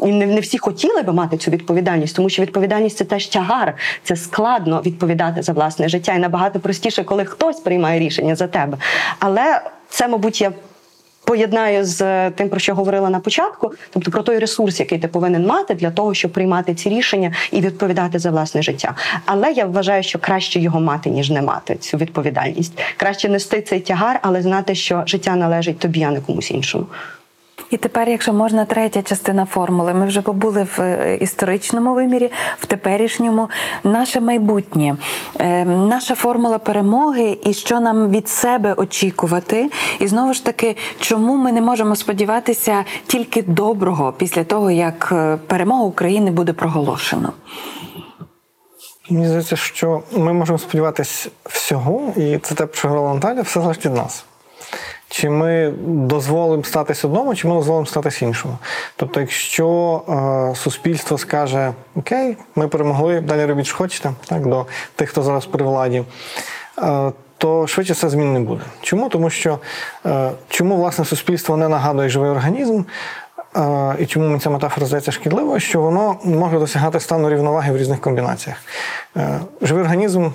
І не, не всі хотіли би мати цю відповідальність, тому що відповідальність це теж тягар, це складно відповідати за власне життя, і набагато простіше, коли хтось приймає рішення за тебе. Але це, мабуть, я поєднаю з тим, про що говорила на початку, тобто про той ресурс, який ти повинен мати для того, щоб приймати ці рішення і відповідати за власне життя. Але я вважаю, що краще його мати, ніж не мати цю відповідальність. Краще нести цей тягар, але знати, що життя належить тобі, а не комусь іншому. І тепер, якщо можна, третя частина формули. Ми вже побули в е, історичному вимірі, в теперішньому. Наше майбутнє, е, наша формула перемоги, і що нам від себе очікувати. І знову ж таки, чому ми не можемо сподіватися тільки доброго після того, як е, перемога України буде проголошено. Мені здається, що ми можемо сподіватися всього, і це те, що говорила Наталя, все залежить від нас. Чи ми дозволимо статись одному, чи ми дозволимо статись іншому. Тобто, якщо е, суспільство скаже Окей, ми перемогли, далі робіть, що хочете, так, до тих, хто зараз при владі, е, то швидше все змін не буде. Чому? Тому що е, чому власне суспільство не нагадує живий організм? І чому мені ця метафора здається шкідливою, що воно може досягати стану рівноваги в різних комбінаціях. Е, Живий організм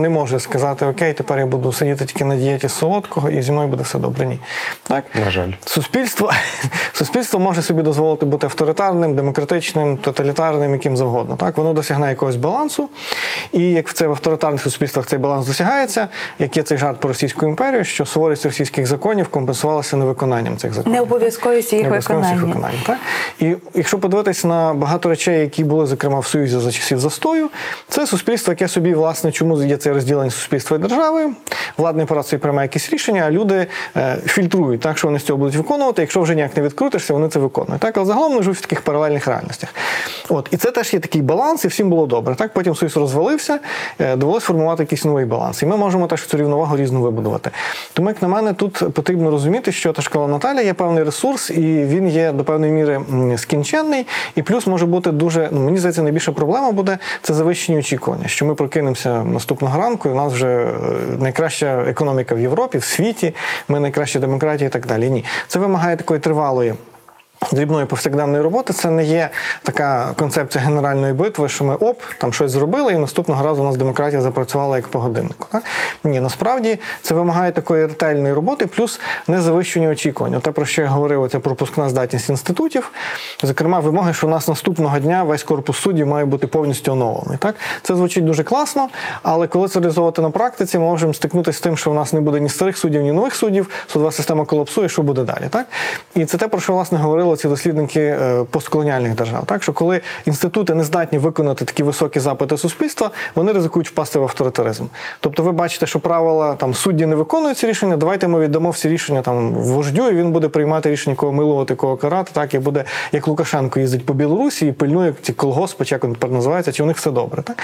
не може сказати: Окей, тепер я буду сидіти тільки на дієті солодкого і зі мною буде все добре. Ні. Так? На жаль. Суспільство, суспільство може собі дозволити бути авторитарним, демократичним, тоталітарним, яким завгодно. Так? Воно досягне якогось балансу. І як в це в авторитарних суспільствах цей баланс досягається, як є цей жарт про Російську імперію, що суворість російських законів компенсувалася невиконанням цих законів. Їх Необов'язковість їх виконання. Виконання. Так? І якщо подивитись на багато речей, які були, зокрема, в Союзі за часів застою, це суспільство, яке собі, власне, чому є це розділення суспільства і держави, владний апарат собі приймає якісь рішення, а люди е, фільтрують так, що вони з цього будуть виконувати. Якщо вже ніяк не відкрутишся, вони це виконують. Так, але загалом вони живуть в таких паралельних реальностях. От і це теж є такий баланс, і всім було добре. Так, потім союз розвалився, е, довелося формувати якийсь новий баланс. І ми можемо теж цю рівновагу різну вибудувати. Тому, як на мене, тут потрібно розуміти, що та школа Наталя є певний ресурс, і він є до певної міри скінченний. І плюс може бути дуже, ну мені здається, найбільша проблема буде це завищені очікування, що ми прокинемося наступного ранку, і у нас вже е, найкраща економіка в Європі, в світі, ми найкраща демократія і так далі. Ні, це вимагає такої тривалої. Дрібної повсякденної роботи це не є така концепція генеральної битви, що ми оп, там щось зробили, і наступного разу у нас демократія запрацювала як по годиннику. Так? Ні, насправді це вимагає такої ретельної роботи, плюс незавищені очікування. Те, про що я говорив, це пропускна здатність інститутів, зокрема, вимоги, що у нас наступного дня весь корпус суддів має бути повністю оновлений. Так? Це звучить дуже класно, але коли це реалізовувати на практиці, ми можемо стикнутися з тим, що у нас не буде ні старих суддів, ні нових суддів, судова система колапсує, що буде далі. Так? І це те, про що власне говорили ці дослідники е, постколоніальних держав. Так що коли інститути не здатні виконати такі високі запити суспільства, вони ризикують впасти в авторитаризм. Тобто, ви бачите, що правила там судді не виконують ці рішення. Давайте ми віддамо всі рішення там вождю, і він буде приймати рішення, кого милувати, кого карати. Так і буде як Лукашенко їздить по Білорусі і пильнує ці колгоспи, як він тепер називається, чи у них все добре. Так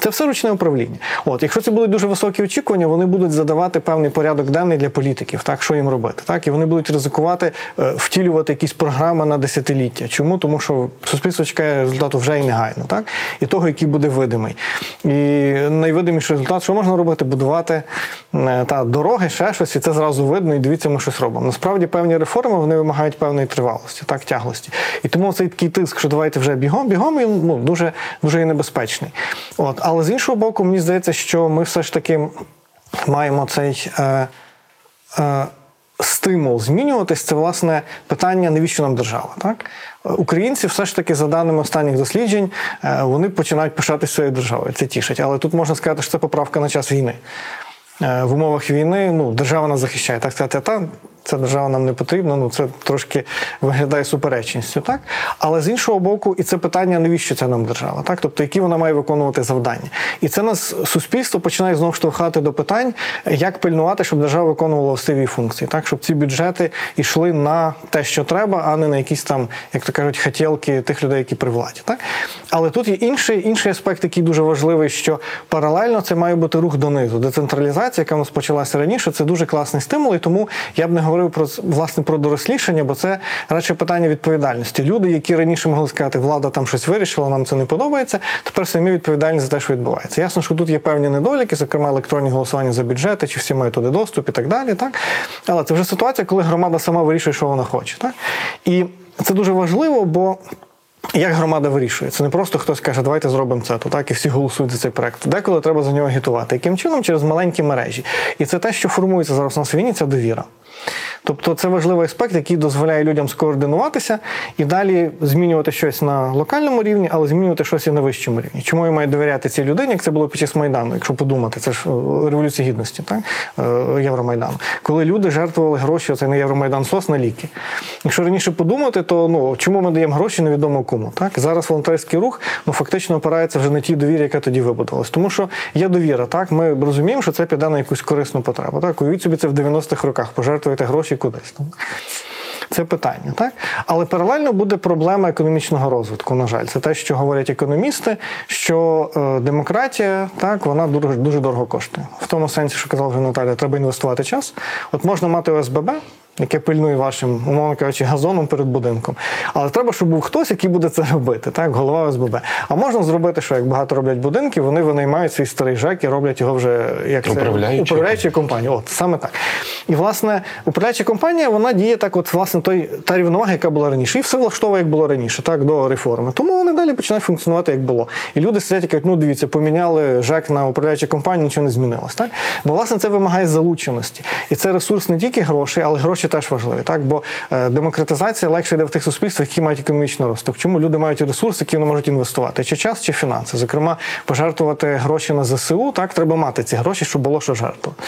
це все ручне управління. От, якщо це будуть дуже високі очікування, вони будуть задавати певний порядок денний для політиків, так що їм робити. Так, і вони будуть ризикувати е, втілювати якісь програми на десятиліття. Чому? Тому що суспільство чекає результату вже і негайно, так і того, який буде видимий. І найвидиміший результат, що можна робити, будувати е, та дороги, ще щось, і це зразу видно, і дивіться, ми щось робимо. Насправді певні реформи вони вимагають певної тривалості, так, тяглості. І тому цей такий тиск, що давайте вже бігом, бігом, він ну дуже дуже є небезпечний. От, але з іншого боку, мені здається, що ми все ж таки маємо цей. Е, е, Стимул змінюватись це власне питання, навіщо нам держава. Так українці, все ж таки, за даними останніх досліджень, е, вони починають пишатися своєю державою. Це тішить. Але тут можна сказати, що це поправка на час війни. Е, В умовах війни ну, держава нас захищає. Так сказати, та ця держава нам не потрібна. Ну це трошки виглядає суперечністю, так але з іншого боку, і це питання, навіщо ця нам держава, так тобто, які вона має виконувати завдання, і це нас суспільство починає знову штовхати до питань, як пильнувати, щоб держава виконувала властиві функції, так щоб ці бюджети йшли на те, що треба, а не на якісь там, як то кажуть, хотілки тих людей, які при владі. Так але тут є інший інший аспект, який дуже важливий, що паралельно це має бути рух донизу. Децентралізація, яка у нас почалася раніше, це дуже класний стимул, і тому я б не говорив про власне про дорослішання, бо це радше питання відповідальності. Люди, які раніше могли сказати, влада там щось вирішила, нам це не подобається. Тепер самі відповідальні за те, що відбувається. Ясно, що тут є певні недоліки, зокрема електронні голосування за бюджети, чи всі мають туди доступ і так далі. Так але це вже ситуація, коли громада сама вирішує, що вона хоче. Так і це дуже важливо, бо. Як громада вирішує? Це не просто хтось каже, давайте зробимо це, то так і всі голосують за цей проект. Деколи треба за нього агітувати. Яким чином? Через маленькі мережі. І це те, що формується зараз на війні, це довіра. Тобто це важливий аспект, який дозволяє людям скоординуватися і далі змінювати щось на локальному рівні, але змінювати щось і на вищому рівні. Чому я маю довіряти цій людині, як це було під час Майдану, якщо подумати, це ж е, революція гідності, так? Е, Євромайдану. Коли люди жертвували гроші, оце не Євромайдан СОС на ліки. Якщо раніше подумати, то ну чому ми даємо гроші, невідомо кому. Так? Зараз волонтерський рух ну, фактично опирається вже на тій довірі, яка тоді вибудувалась. Тому що є довіра, так? Ми розуміємо, що це піде на якусь корисну потребу. Так? Уявіть собі це в 90-х роках, пожертвуєте гроші кудись. Це питання, так? Але паралельно буде проблема економічного розвитку. На жаль, це те, що говорять економісти, що е, демократія так вона дуже дуже дорого коштує. В тому сенсі, що казав вже Наталя, треба інвестувати час. От можна мати ОСББ, яке пильнує вашим, умовно кажучи, газоном перед будинком. Але треба, щоб був хтось, який буде це робити, так, голова ОСББ. А можна зробити, що як багато роблять будинків, вони винаймають свій старий ЖЕК і роблять його вже як це управляючою компанією. От саме так. І власне управляюча компанія вона діє так, от власне той та рівновага, яка була раніше, і все влаштовує, як було раніше, так до реформи. Тому вони далі починають функціонувати як було. І люди сидять і кажуть, ну дивіться, поміняли ЖЕК на управляючу компанію, нічого не змінилось. Так бо власне це вимагає залученості, і це ресурс не тільки грошей, але гроші теж важливі. Так, бо е, демократизація легше йде в тих суспільствах, які мають економічний розвиток. Чому люди мають ресурси, які вони можуть інвестувати? Чи час, чи фінанси? Зокрема, пожертвувати гроші на ЗСУ, так треба мати ці гроші, щоб було що жертвувати.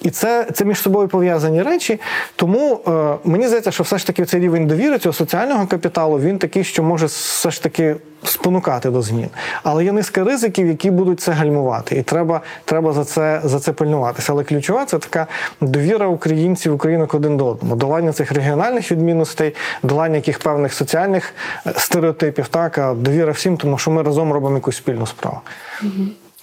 І це, це між собою пов'язані речі. Тому е, мені здається, що все ж таки цей рівень довіри цього соціального капіталу він такий, що може все ж таки спонукати до змін. Але є низка ризиків, які будуть це гальмувати, і треба, треба за це за це пильнуватися. Але ключова це така довіра українців, українок один до одного, долання цих регіональних відмінностей, долання яких певних соціальних е, стереотипів, так а довіра всім, тому що ми разом робимо якусь спільну справу.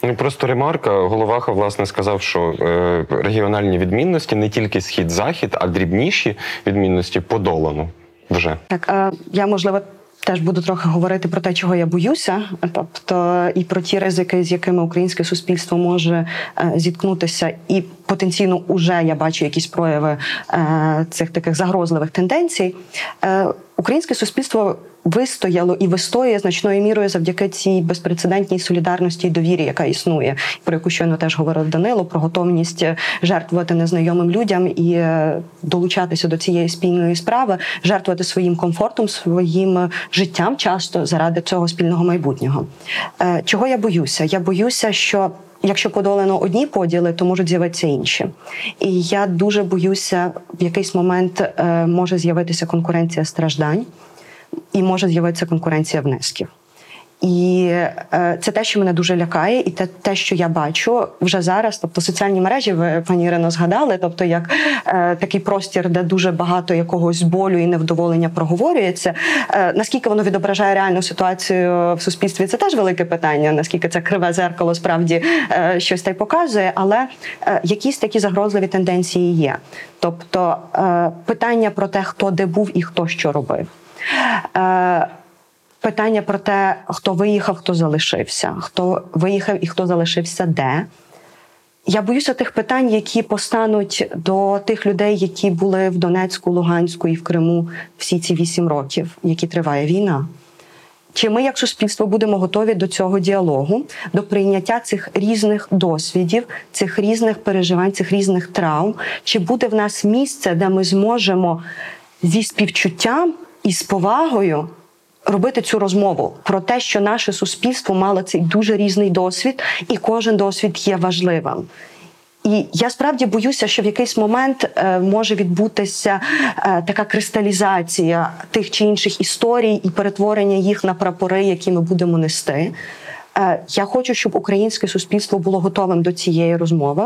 Ну, Просто ремарка. Головаха власне сказав, що е, регіональні відмінності не тільки схід-захід, а дрібніші відмінності подолано вже. Так, е, я можливо. Теж буду трохи говорити про те, чого я боюся, тобто і про ті ризики, з якими українське суспільство може е, зіткнутися, і потенційно уже я бачу якісь прояви е, цих таких загрозливих тенденцій. Е, Українське суспільство вистояло і вистоює значною мірою завдяки цій безпрецедентній солідарності і довірі, яка існує, про яку щойно теж говорив Данило, про готовність жертвувати незнайомим людям і е, долучатися до цієї спільної справи, жертвувати своїм комфортом, своїм життям часто заради цього спільного майбутнього. Е, Чого я боюся? Я боюся, що Якщо подолано одні поділи, то можуть з'явитися інші. І я дуже боюся, в якийсь момент е, може з'явитися конкуренція страждань, і може з'явитися конкуренція внесків. І е, це те, що мене дуже лякає, і те, те, що я бачу вже зараз. Тобто соціальні мережі, ви пані Ірино, згадали, тобто як е, такий простір, де дуже багато якогось болю і невдоволення проговорюється. Е, наскільки воно відображає реальну ситуацію в суспільстві? Це теж велике питання. Наскільки це криве зеркало справді е, щось так показує, але е, якісь такі загрозливі тенденції є. Тобто е, питання про те, хто де був і хто що робив. Питання про те, хто виїхав, хто залишився, хто виїхав і хто залишився де. Я боюся тих питань, які постануть до тих людей, які були в Донецьку, Луганську і в Криму всі ці вісім років, які триває війна. Чи ми, як суспільство, будемо готові до цього діалогу, до прийняття цих різних досвідів, цих різних переживань, цих різних травм? Чи буде в нас місце, де ми зможемо зі співчуттям і з повагою робити цю розмову про те, що наше суспільство мало цей дуже різний досвід, і кожен досвід є важливим. І я справді боюся, що в якийсь момент е, може відбутися е, така кристалізація тих чи інших історій і перетворення їх на прапори, які ми будемо нести. Е, я хочу, щоб українське суспільство було готовим до цієї розмови.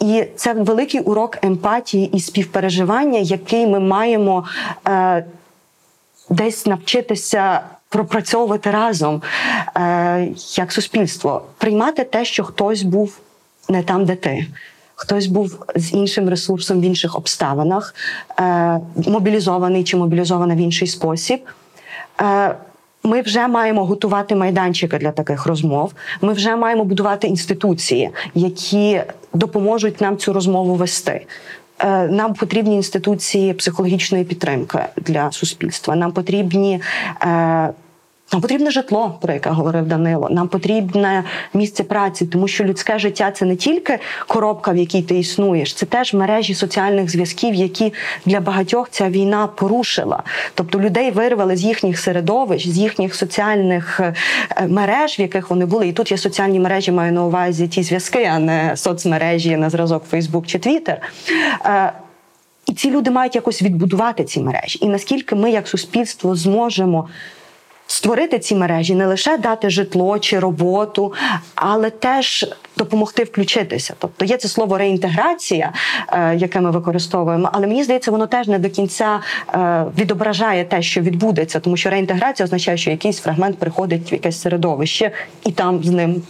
І це великий урок емпатії і співпереживання, який ми маємо десь навчитися пропрацьовувати разом е, як суспільство, приймати те, що хтось був не там, де ти. Хтось був з іншим ресурсом в інших обставинах, е, мобілізований чи мобілізована в інший спосіб. Е, ми вже маємо готувати майданчики для таких розмов. Ми вже маємо будувати інституції, які допоможуть нам цю розмову вести. Е, нам потрібні інституції психологічної підтримки для суспільства. Нам потрібні. Нам потрібне житло, про яке говорив Данило. Нам потрібне місце праці, тому що людське життя це не тільки коробка, в якій ти існуєш, це теж мережі соціальних зв'язків, які для багатьох ця війна порушила. Тобто людей вирвали з їхніх середовищ, з їхніх соціальних е, мереж, в яких вони були. І тут я соціальні мережі маю на увазі ті зв'язки, а не соцмережі на зразок Фейсбук чи Твіттер. І ці люди мають якось відбудувати ці мережі. І наскільки ми, як суспільство, зможемо створити ці мережі, не лише дати житло чи роботу, але теж допомогти включитися. Тобто є це слово реінтеграція, е, яке ми використовуємо, але мені здається, воно теж не до кінця е, відображає те, що відбудеться, тому що реінтеграція означає, що якийсь фрагмент приходить в якесь середовище і там з ним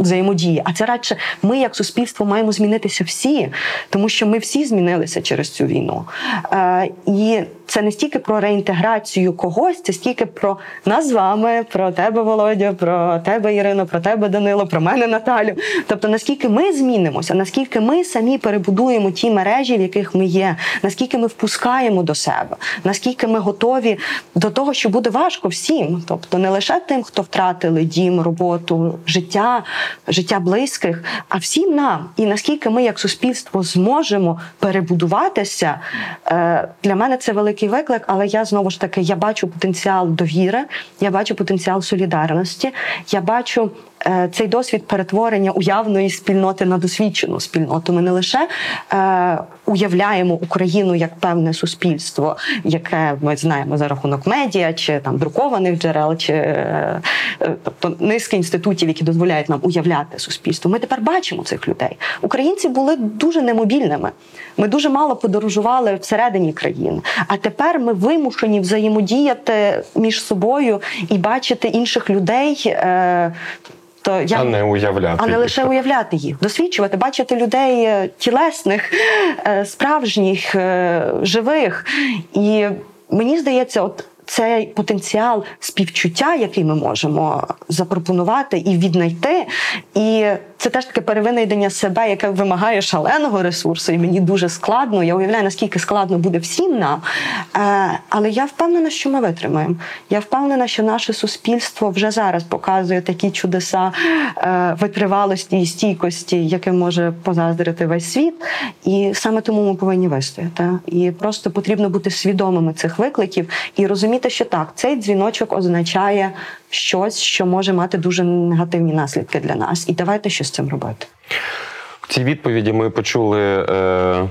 взаємодії. А це радше ми, як суспільство, маємо змінитися всі, тому що ми всі змінилися через цю війну. Е, і це не стільки про реінтеграцію когось, це стільки про нас з вами, про тебе, Володя, про тебе, Ірино, про тебе, Данило, про мене, Наталю. Тобто, наскільки ми змінимося, наскільки ми самі перебудуємо ті мережі, в яких ми є, наскільки ми впускаємо до себе, наскільки ми готові до того, що буде важко всім, тобто не лише тим, хто втратили дім, роботу, життя, життя близьких, а всім нам. І наскільки ми, як суспільство, зможемо перебудуватися, е, для мене це великий виклик, але я знову ж таки я бачу потенціал довіри, я бачу потенціал солідарності, я бачу. Е, Цей досвід перетворення уявної спільноти на досвідчену спільноту. Ми не лише е, уявляємо Україну як певне суспільство, яке ми знаємо за рахунок медіа чи там друкованих джерел, чи е, тобто низки інститутів, які дозволяють нам уявляти суспільство. Ми тепер бачимо цих людей. Українці були дуже немобільними. Ми дуже мало подорожували всередині країни. А тепер ми вимушені взаємодіяти між собою і бачити інших людей. Е, то я А не уявляти. а не їх. уявляти їх, досвідчувати, бачити людей е, тілесних, е, справжніх, е, живих. І мені здається, от цей потенціал співчуття, який ми можемо запропонувати і віднайти, і це теж таке перевинайдення себе, яке вимагає шаленого ресурсу, і мені дуже складно. Я уявляю, наскільки складно буде всім нам. Е, Але я впевнена, що ми витримаємо. Я впевнена, що наше суспільство вже зараз показує такі чудеса е, витривалості і стійкості, яким може позаздрити весь світ. І саме тому ми повинні вистояти. І просто потрібно бути свідомими цих викликів і розуміти, що так, цей дзвіночок означає щось, що може мати дуже негативні наслідки для нас. І давайте що з цим робити. В цій відповіді ми почули. Е...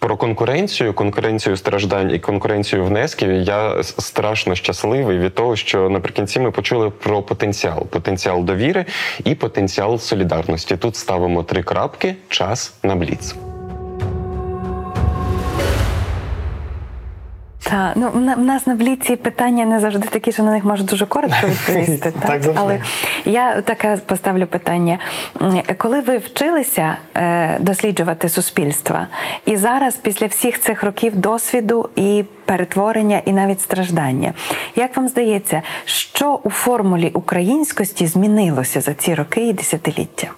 Про конкуренцію, конкуренцію страждань і конкуренцію внесків. Я страшно щасливий від того, що наприкінці ми почули про потенціал: потенціал довіри і потенціал солідарності. Тут ставимо три крапки. Час на бліц. Та ну в нас на бліці питання не завжди такі, що на них можна дуже коротко відповісти. Так так? Але я таке поставлю питання: коли ви вчилися е, досліджувати суспільства, і зараз, після всіх цих років досвіду і перетворення, і навіть страждання, як вам здається, що у формулі українськості змінилося за ці роки і десятиліття?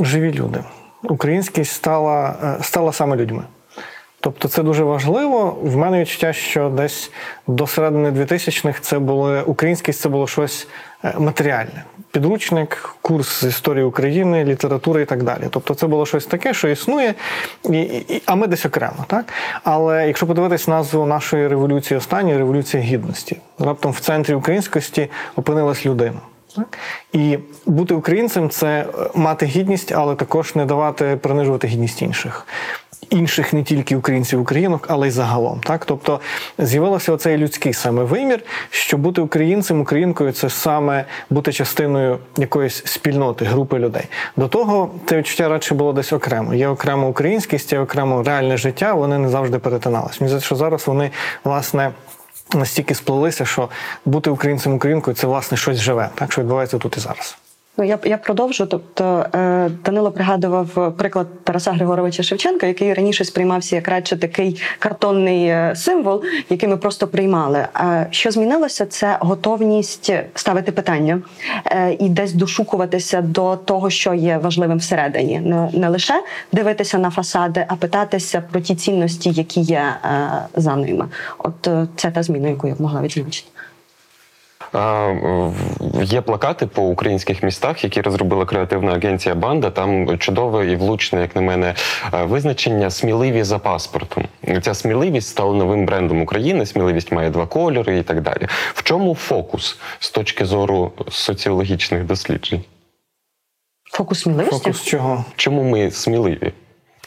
живі люди. Українськість стала, е, стала саме людьми. Тобто це дуже важливо. В мене відчуття, що десь до середини 2000-х це було українськість це було щось е, матеріальне. Підручник, курс з історії України, літератури і так далі. Тобто це було щось таке, що існує, і, і, а ми десь окремо. Так? Але якщо подивитись назву нашої революції останньої революція гідності, раптом в центрі українськості опинилась людина. Так? І бути українцем це е, мати гідність, але також не давати принижувати гідність інших. Інших не тільки українців, українок, але й загалом. Так? Тобто з'явився оцей людський саме вимір, що бути українцем, українкою це саме бути частиною якоїсь спільноти, групи людей. До того це відчуття радше було десь окремо. Є окремо українськість, є окремо реальне життя, вони не завжди перетиналися. Мені здається, що зараз вони власне. Настільки сплелися, що бути українцем українкою це власне щось живе, так що відбувається тут і зараз. Ну, я, я продовжу. Тобто е, Данило пригадував приклад Тараса Григоровича Шевченка, який раніше сприймався як радше такий картонний е, символ, який ми просто приймали. А що змінилося, це готовність ставити питання е, і десь дошукуватися до того, що є важливим всередині. Не, не лише дивитися на фасади, а питатися про ті цінності, які є е, за ними. От е, це та зміна, яку я б могла відзначити. Є плакати по українських містах, які розробила креативна агенція Банда. Там чудове і влучне, як на мене, е, визначення сміливі за паспортом. Ця сміливість стала новим брендом України. Сміливість має два кольори і так далі. В чому фокус з точки зору соціологічних досліджень? Фокус сміливості? Фокус чого? Чому ми сміливі?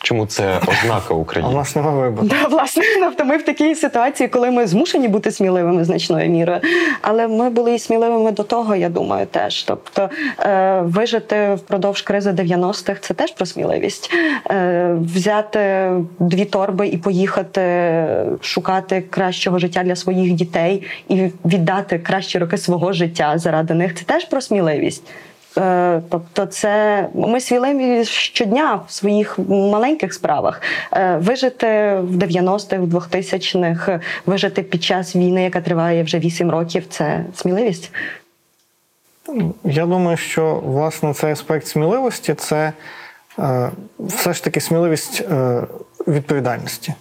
Чому це ознака України? немає вибору. Да, власне, тобто ми в такій ситуації, коли ми змушені бути сміливими значною мірою. Але ми були і сміливими до того, я думаю, теж. Тобто е, вижити впродовж кризи 90-х – це теж про сміливість. Е, взяти дві торби і поїхати шукати кращого життя для своїх дітей і віддати кращі роки свого життя заради них це теж про сміливість. Е, Тобто, це ми сміливі щодня в своїх маленьких справах. Е, Вижити в 90-х, в 2000-х, вижити під час війни, яка триває вже 8 років, це сміливість. Я думаю, що власне цей аспект сміливості це е, все ж таки сміливість відповідальності.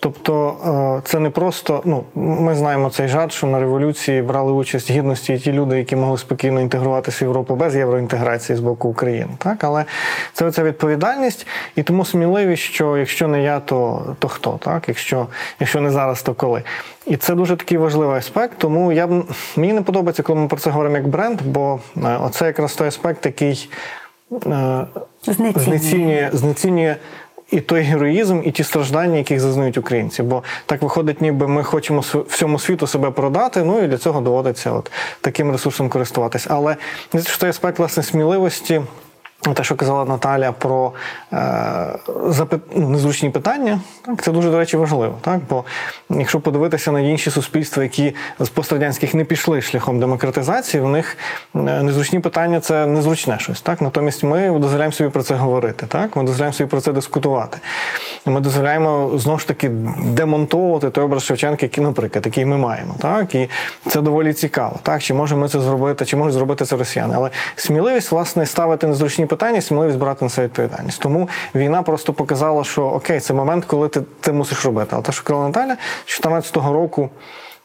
Тобто е, це не просто, ну ми знаємо цей жарт, що на революції брали участь гідності і ті люди, які могли спокійно інтегруватися в Європу без євроінтеграції з боку України. Так, але це оця відповідальність, і тому сміливість, що якщо не я, то, то хто? Так, якщо, якщо не зараз, то коли. І це дуже такий важливий аспект. Тому я б мені не подобається, коли ми про це говоримо як бренд, бо е, оце якраз той аспект, який е, Знецінює. знецінює, знецінює і той героїзм, і ті страждання, яких зазнають українці. Бо так виходить, ніби ми хочемо всьому світу себе продати, ну і для цього доводиться от таким ресурсом користуватись. Але що той аспект власне сміливості. Те, що казала Наталя про е, ну, незручні питання, так, це дуже, до речі, важливо. Так? Бо якщо подивитися на інші суспільства, які з пострадянських не пішли шляхом демократизації, в них е, незручні питання це незручне щось. Так? Натомість ми дозволяємо собі про це говорити, так? ми дозволяємо собі про це дискутувати. Ми дозволяємо знову ж таки демонтовувати той образ Шевченка, який, наприклад, який ми маємо. Так? І це доволі цікаво. Так? Чи можемо ми це зробити, чи можуть зробити це росіяни. Але сміливість, власне, ставити незручні питання, сміливість брати на себе відповідальність. Тому війна просто показала, що окей, це момент, коли ти це мусиш робити. Але те, що казала Наталя, 2014 року.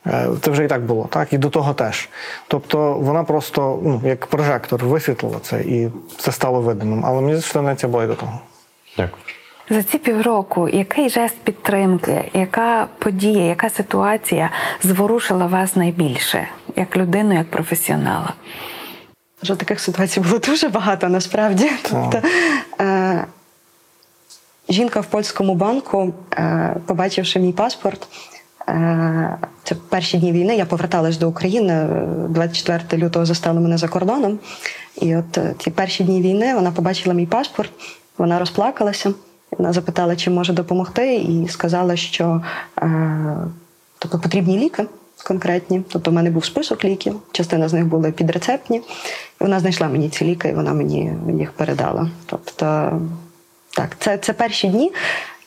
е, Це вже і так було, так і до того теж. Тобто вона просто ну як прожектор висвітлила це, і це стало видимим. Але мені здається, була і до того. Дякую. За ці півроку який жест підтримки, яка подія, яка ситуація зворушила вас найбільше як людину, як професіонала? Вже таких ситуацій було дуже багато насправді. Тобто, е, жінка в польському банку, е, побачивши мій паспорт, е, це перші дні війни, я поверталась до України. е, 24 лютого застали мене за кордоном. І от е, ті перші дні війни вона побачила мій паспорт, вона розплакалася. Вона запитала, чи може допомогти, і сказала, що е, тобто потрібні ліки конкретні. Тобто, в мене був список ліків, частина з них були підрецептні. Вона знайшла мені ці ліки, і вона мені їх передала. Тобто, так, це, це перші дні,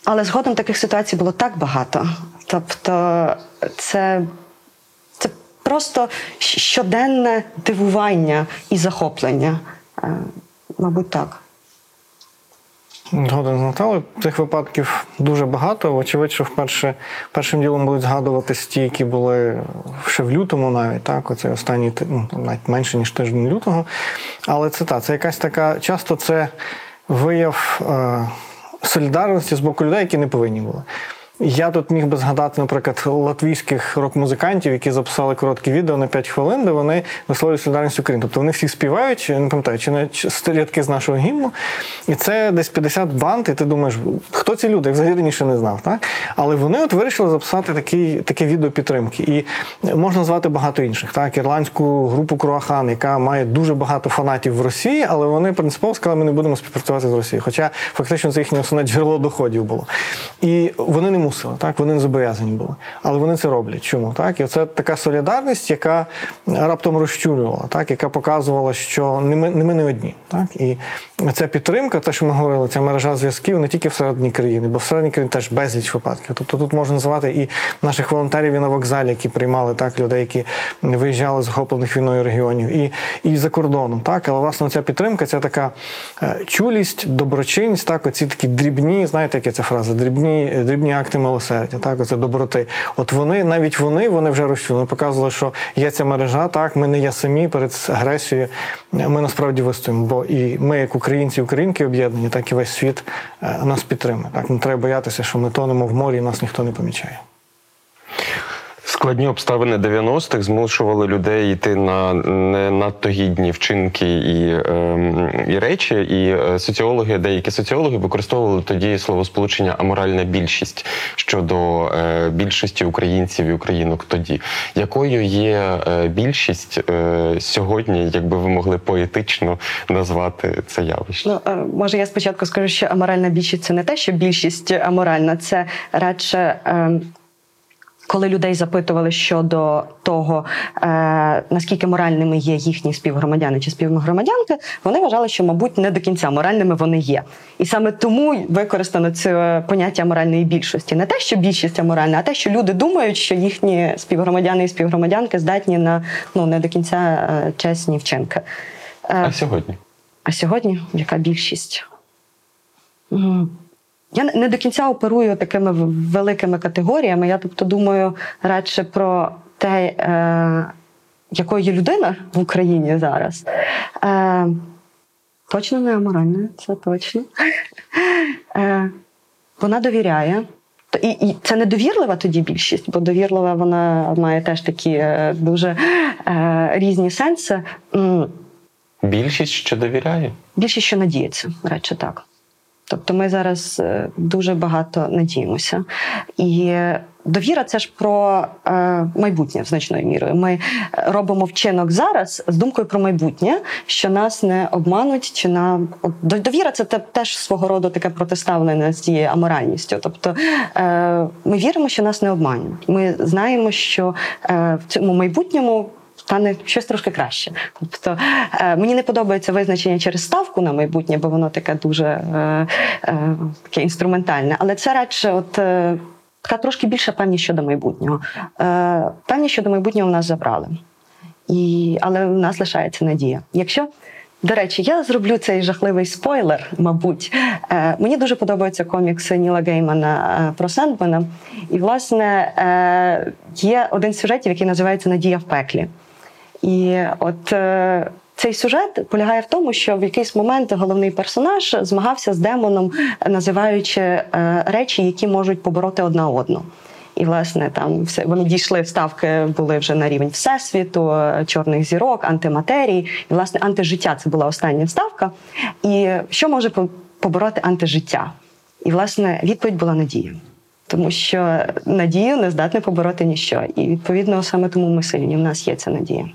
але згодом таких ситуацій було так багато. Тобто, це, це просто щоденне дивування і захоплення. Е, Мабуть, так. Згоден з Наталою. Цих випадків дуже багато. Вочевидь, що вперше першим ділом будуть згадуватись ті, які були ще в лютому, навіть так, оцей останній ну, навіть менше ніж тиждень лютого. Але це та це якась така, часто це вияв е, солідарності з боку людей, які не повинні були. Я тут міг би згадати, наприклад, латвійських рок-музикантів, які записали короткі відео на 5 хвилин, де вони висловлюють солідарність України. Тобто вони всі співають, не пам'ятаю, чи не рядки з нашого гімну. І це десь 50 банд, і ти думаєш, хто ці люди? Я взагалі раніше не знав. Так? Але вони от вирішили записати такий, таке відео підтримки. І можна звати багато інших. Так? Ірландську групу Круахан, яка має дуже багато фанатів в Росії, але вони принципово сказали, ми не будемо співпрацювати з Росією. Хоча фактично це їхнє основне джерело доходів було. І вони не мусили, так вони не зобов'язані були. Але вони це роблять. Чому? Так? І це така солідарність, яка раптом розчулювала, так? яка показувала, що не ми не, ми не одні. Так? І ця підтримка, те, що ми говорили, ця мережа зв'язків не тільки всередині країни, бо всередині країни теж безліч випадків. Тобто тут можна називати і наших волонтерів і на вокзалі, які приймали так людей, які виїжджали з захоплених війною регіонів, і, і за кордоном. Так? Але власне ця підтримка, ця така е, чулість, доброчинність, так, оці такі дрібні, знаєте, яка ця фраза? Дрібні, дрібні акти милосердя, так, оце доброти. От вони, навіть вони, вони вже розчули, показували, що є ця мережа, так, ми не є самі перед агресією, ми насправді вистоїмо. Бо і ми, як українці українки об'єднані, так і весь світ е, нас підтримує. Так, не треба боятися, що ми тонемо в морі і нас ніхто не помічає. Складні обставини 90-х змушували людей йти на не надто гідні вчинки і ем, і речі. І е, соціологи, деякі соціологи використовували тоді словосполучення аморальна більшість щодо е, більшості українців і українок тоді. Якою є е, більшість е, сьогодні, якби ви могли поетично назвати це явище? Ну, е, може, я спочатку скажу, що аморальна більшість це не те, що більшість аморальна, це радше. Коли людей запитували щодо того, е, наскільки моральними є їхні співгромадяни чи співгромадянки, вони вважали, що, мабуть, не до кінця моральними вони є. І саме тому використано це поняття моральної більшості. Не те, що більшість аморальна, а те, що люди думають, що їхні співгромадяни і співгромадянки здатні на ну не до кінця е, чесні вчинки. Е, А сьогодні? а сьогодні яка більшість? Я не- до кінця оперую такими великими категоріями. Я тобто думаю радше про те, е, якою є людина в Україні зараз. Е, точно не аморальна, це точно. Е, вона довіряє. І, і це не довірлива тоді більшість, бо довірлива вона має теж такі е, дуже е, різні сенси. Більшість що довіряє? Більше що надіється, речі так. Тобто ми зараз е, дуже багато надіємося. І довіра це ж про е, майбутнє значною мірою. Ми е, робимо вчинок зараз з думкою про майбутнє, що нас не обмануть, чи на довіра це теж свого роду таке протиставлення з цією аморальністю. Тобто ми віримо, що нас не обманють. Ми знаємо, що в цьому майбутньому стане щось трошки краще. Тобто е, мені не подобається визначення через ставку на майбутнє, бо воно таке дуже е, е, таке інструментальне. Але це радше, от. Е, Така трошки більша певність щодо майбутнього. Е, певність щодо майбутнього в нас забрали. І, але в нас лишається надія. Якщо, до речі, я зроблю цей жахливий спойлер, мабуть. Е, мені дуже подобаються комікси Ніла Геймана е, про Сендмена. І, власне, е, є один з сюжетів, який називається Надія в пеклі. І от е, цей сюжет полягає в тому, що в якийсь момент головний персонаж змагався з демоном, називаючи е, речі, які можуть побороти одна одну. І, власне, там все вони дійшли ставки, були вже на рівень всесвіту, е, чорних зірок, антиматерії. І, власне, антижиття це була остання ставка. І що може побороти антижиття? І, власне, відповідь була надія. Тому що надію не здатне побороти ніщо. І відповідно саме тому ми сильні. В нас є ця надія.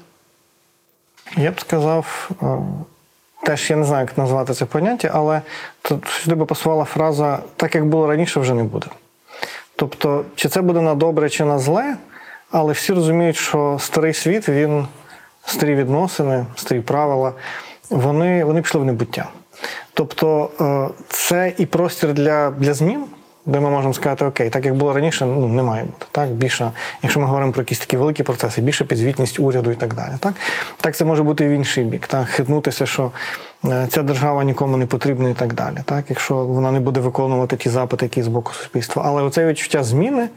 Я б сказав, е, теж я не знаю, як назвати це поняття, але тут сюди би пасувала фраза так, як було раніше, вже не буде. Тобто, чи це буде на добре, чи на зле, але всі розуміють, що старий світ, він старі відносини, старі правила, вони, вони пішли в небуття. Тобто, е, це і простір для, для змін. Де ми можемо сказати, окей, так як було раніше, ну не має бути. Так більше, якщо ми говоримо про якісь такі великі процеси, більше підзвітність уряду і так далі. Так, так це може бути і в інший бік. Так, хитнутися, що е, ця держава нікому не потрібна і так далі. Так, якщо вона не буде виконувати ті запити, які з боку суспільства. Але оце відчуття зміни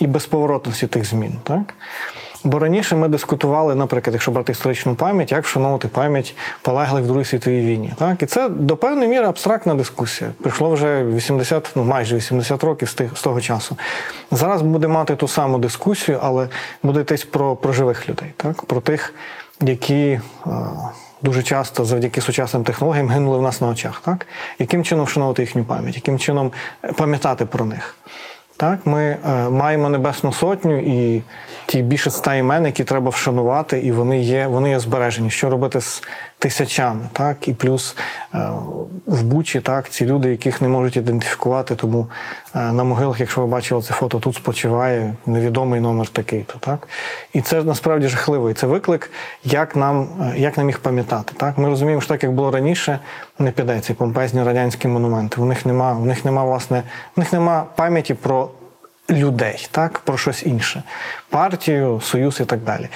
і безповоротності тих змін. Так? Бо раніше ми дискутували, наприклад, якщо брати історичну пам'ять, як вшановувати пам'ять полеглих в Другій світовій війні. Так? І це до певної міри абстрактна дискусія. Прийшло вже 80, ну майже 80 років з, тих, з того часу. Зараз буде мати ту саму дискусію, але буде йтись про, про живих людей, так? про тих, які. Е, Дуже часто завдяки сучасним технологіям гинули в нас на очах. Так? Яким чином вшановувати їхню пам'ять, яким чином пам'ятати про них? Так, ми е, маємо Небесну Сотню і ті більше ста імен, які треба вшанувати, і вони є, вони є збережені. Що робити з тисячами? Так, і плюс е, в Бучі так, ці люди, яких не можуть ідентифікувати, тому е, на могилах, якщо ви бачили це фото, тут спочиває невідомий номер такий. то так. І це насправді жахливо. І це виклик, як нам, е, як нам їх пам'ятати. Так? Ми розуміємо, що так як було раніше, не піде ці помпезні радянські монументи. У них нема, у них нема власне, у них нема пам'яті про людей, так, про щось інше, партію, союз і так далі.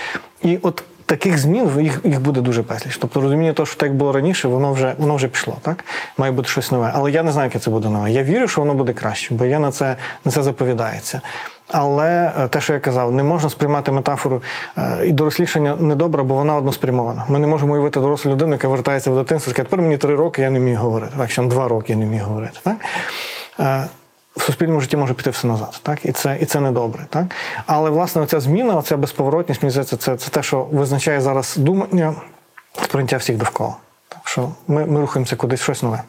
І от таких змін їх, їх буде дуже безліч. Тобто розуміння того, що так було раніше, воно вже воно вже пішло, так? Має бути щось нове. Але я не знаю, яке це буде нове. Я вірю, що воно буде краще, бо я на це на це заповідається. Але е, те, що я казав, не можна сприймати метафору е, і дорослішання недобре, бо вона односпрямована. Ми не можемо уявити дорослу людину, яка вертається в дитинство, і скаже, тепер мені три роки, я не міг говорити. Так, ще два роки я не міг говорити. Так? В суспільному житті може піти все назад, так і це і це недобре, так але власне оця зміна, оця безповоротність, мені здається, це, це те, що визначає зараз думання, сприйняття всіх довкола. Так що ми, ми рухаємося кудись щось нове.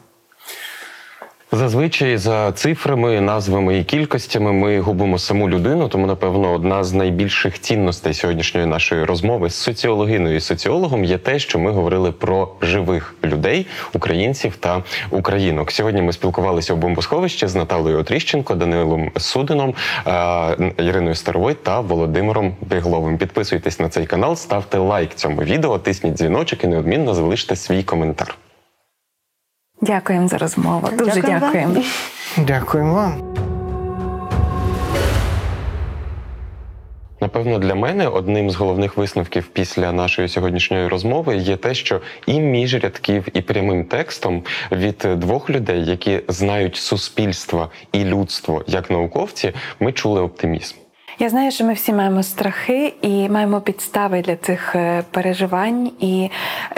Зазвичай за цифрами, назвами і кількостями ми губимо саму людину. Тому, напевно, одна з найбільших цінностей сьогоднішньої нашої розмови з соціологиною і соціологом є те, що ми говорили про живих людей, українців та українок. Сьогодні ми спілкувалися у бомбосховищі з Наталою Отріщенко, Данилом Судином, е, Іриною Старовой та Володимиром Бігловим. Підписуйтесь на цей канал, ставте лайк цьому відео, тисніть дзвіночок і неодмінно залиште свій коментар. Дякуємо за розмову. Дуже Дякую вам. дякуємо. Дякуємо вам. Напевно, для мене одним з головних висновків після нашої сьогоднішньої розмови є те, що і між рядків, і прямим текстом від двох людей, які знають суспільство і людство як науковці, ми чули оптимізм. Я знаю, що ми всі маємо страхи і маємо підстави для цих е, переживань. І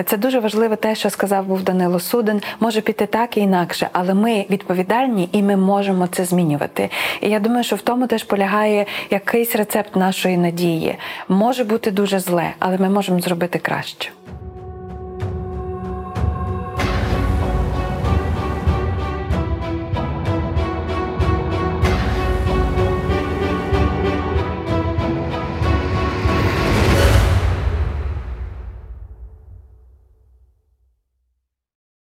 це дуже важливо, те, що сказав був Данило Суден. Може піти так і інакше, але ми відповідальні і ми можемо це змінювати. І я думаю, що в тому теж полягає якийсь рецепт нашої надії. Може бути дуже зле, але ми можемо зробити краще.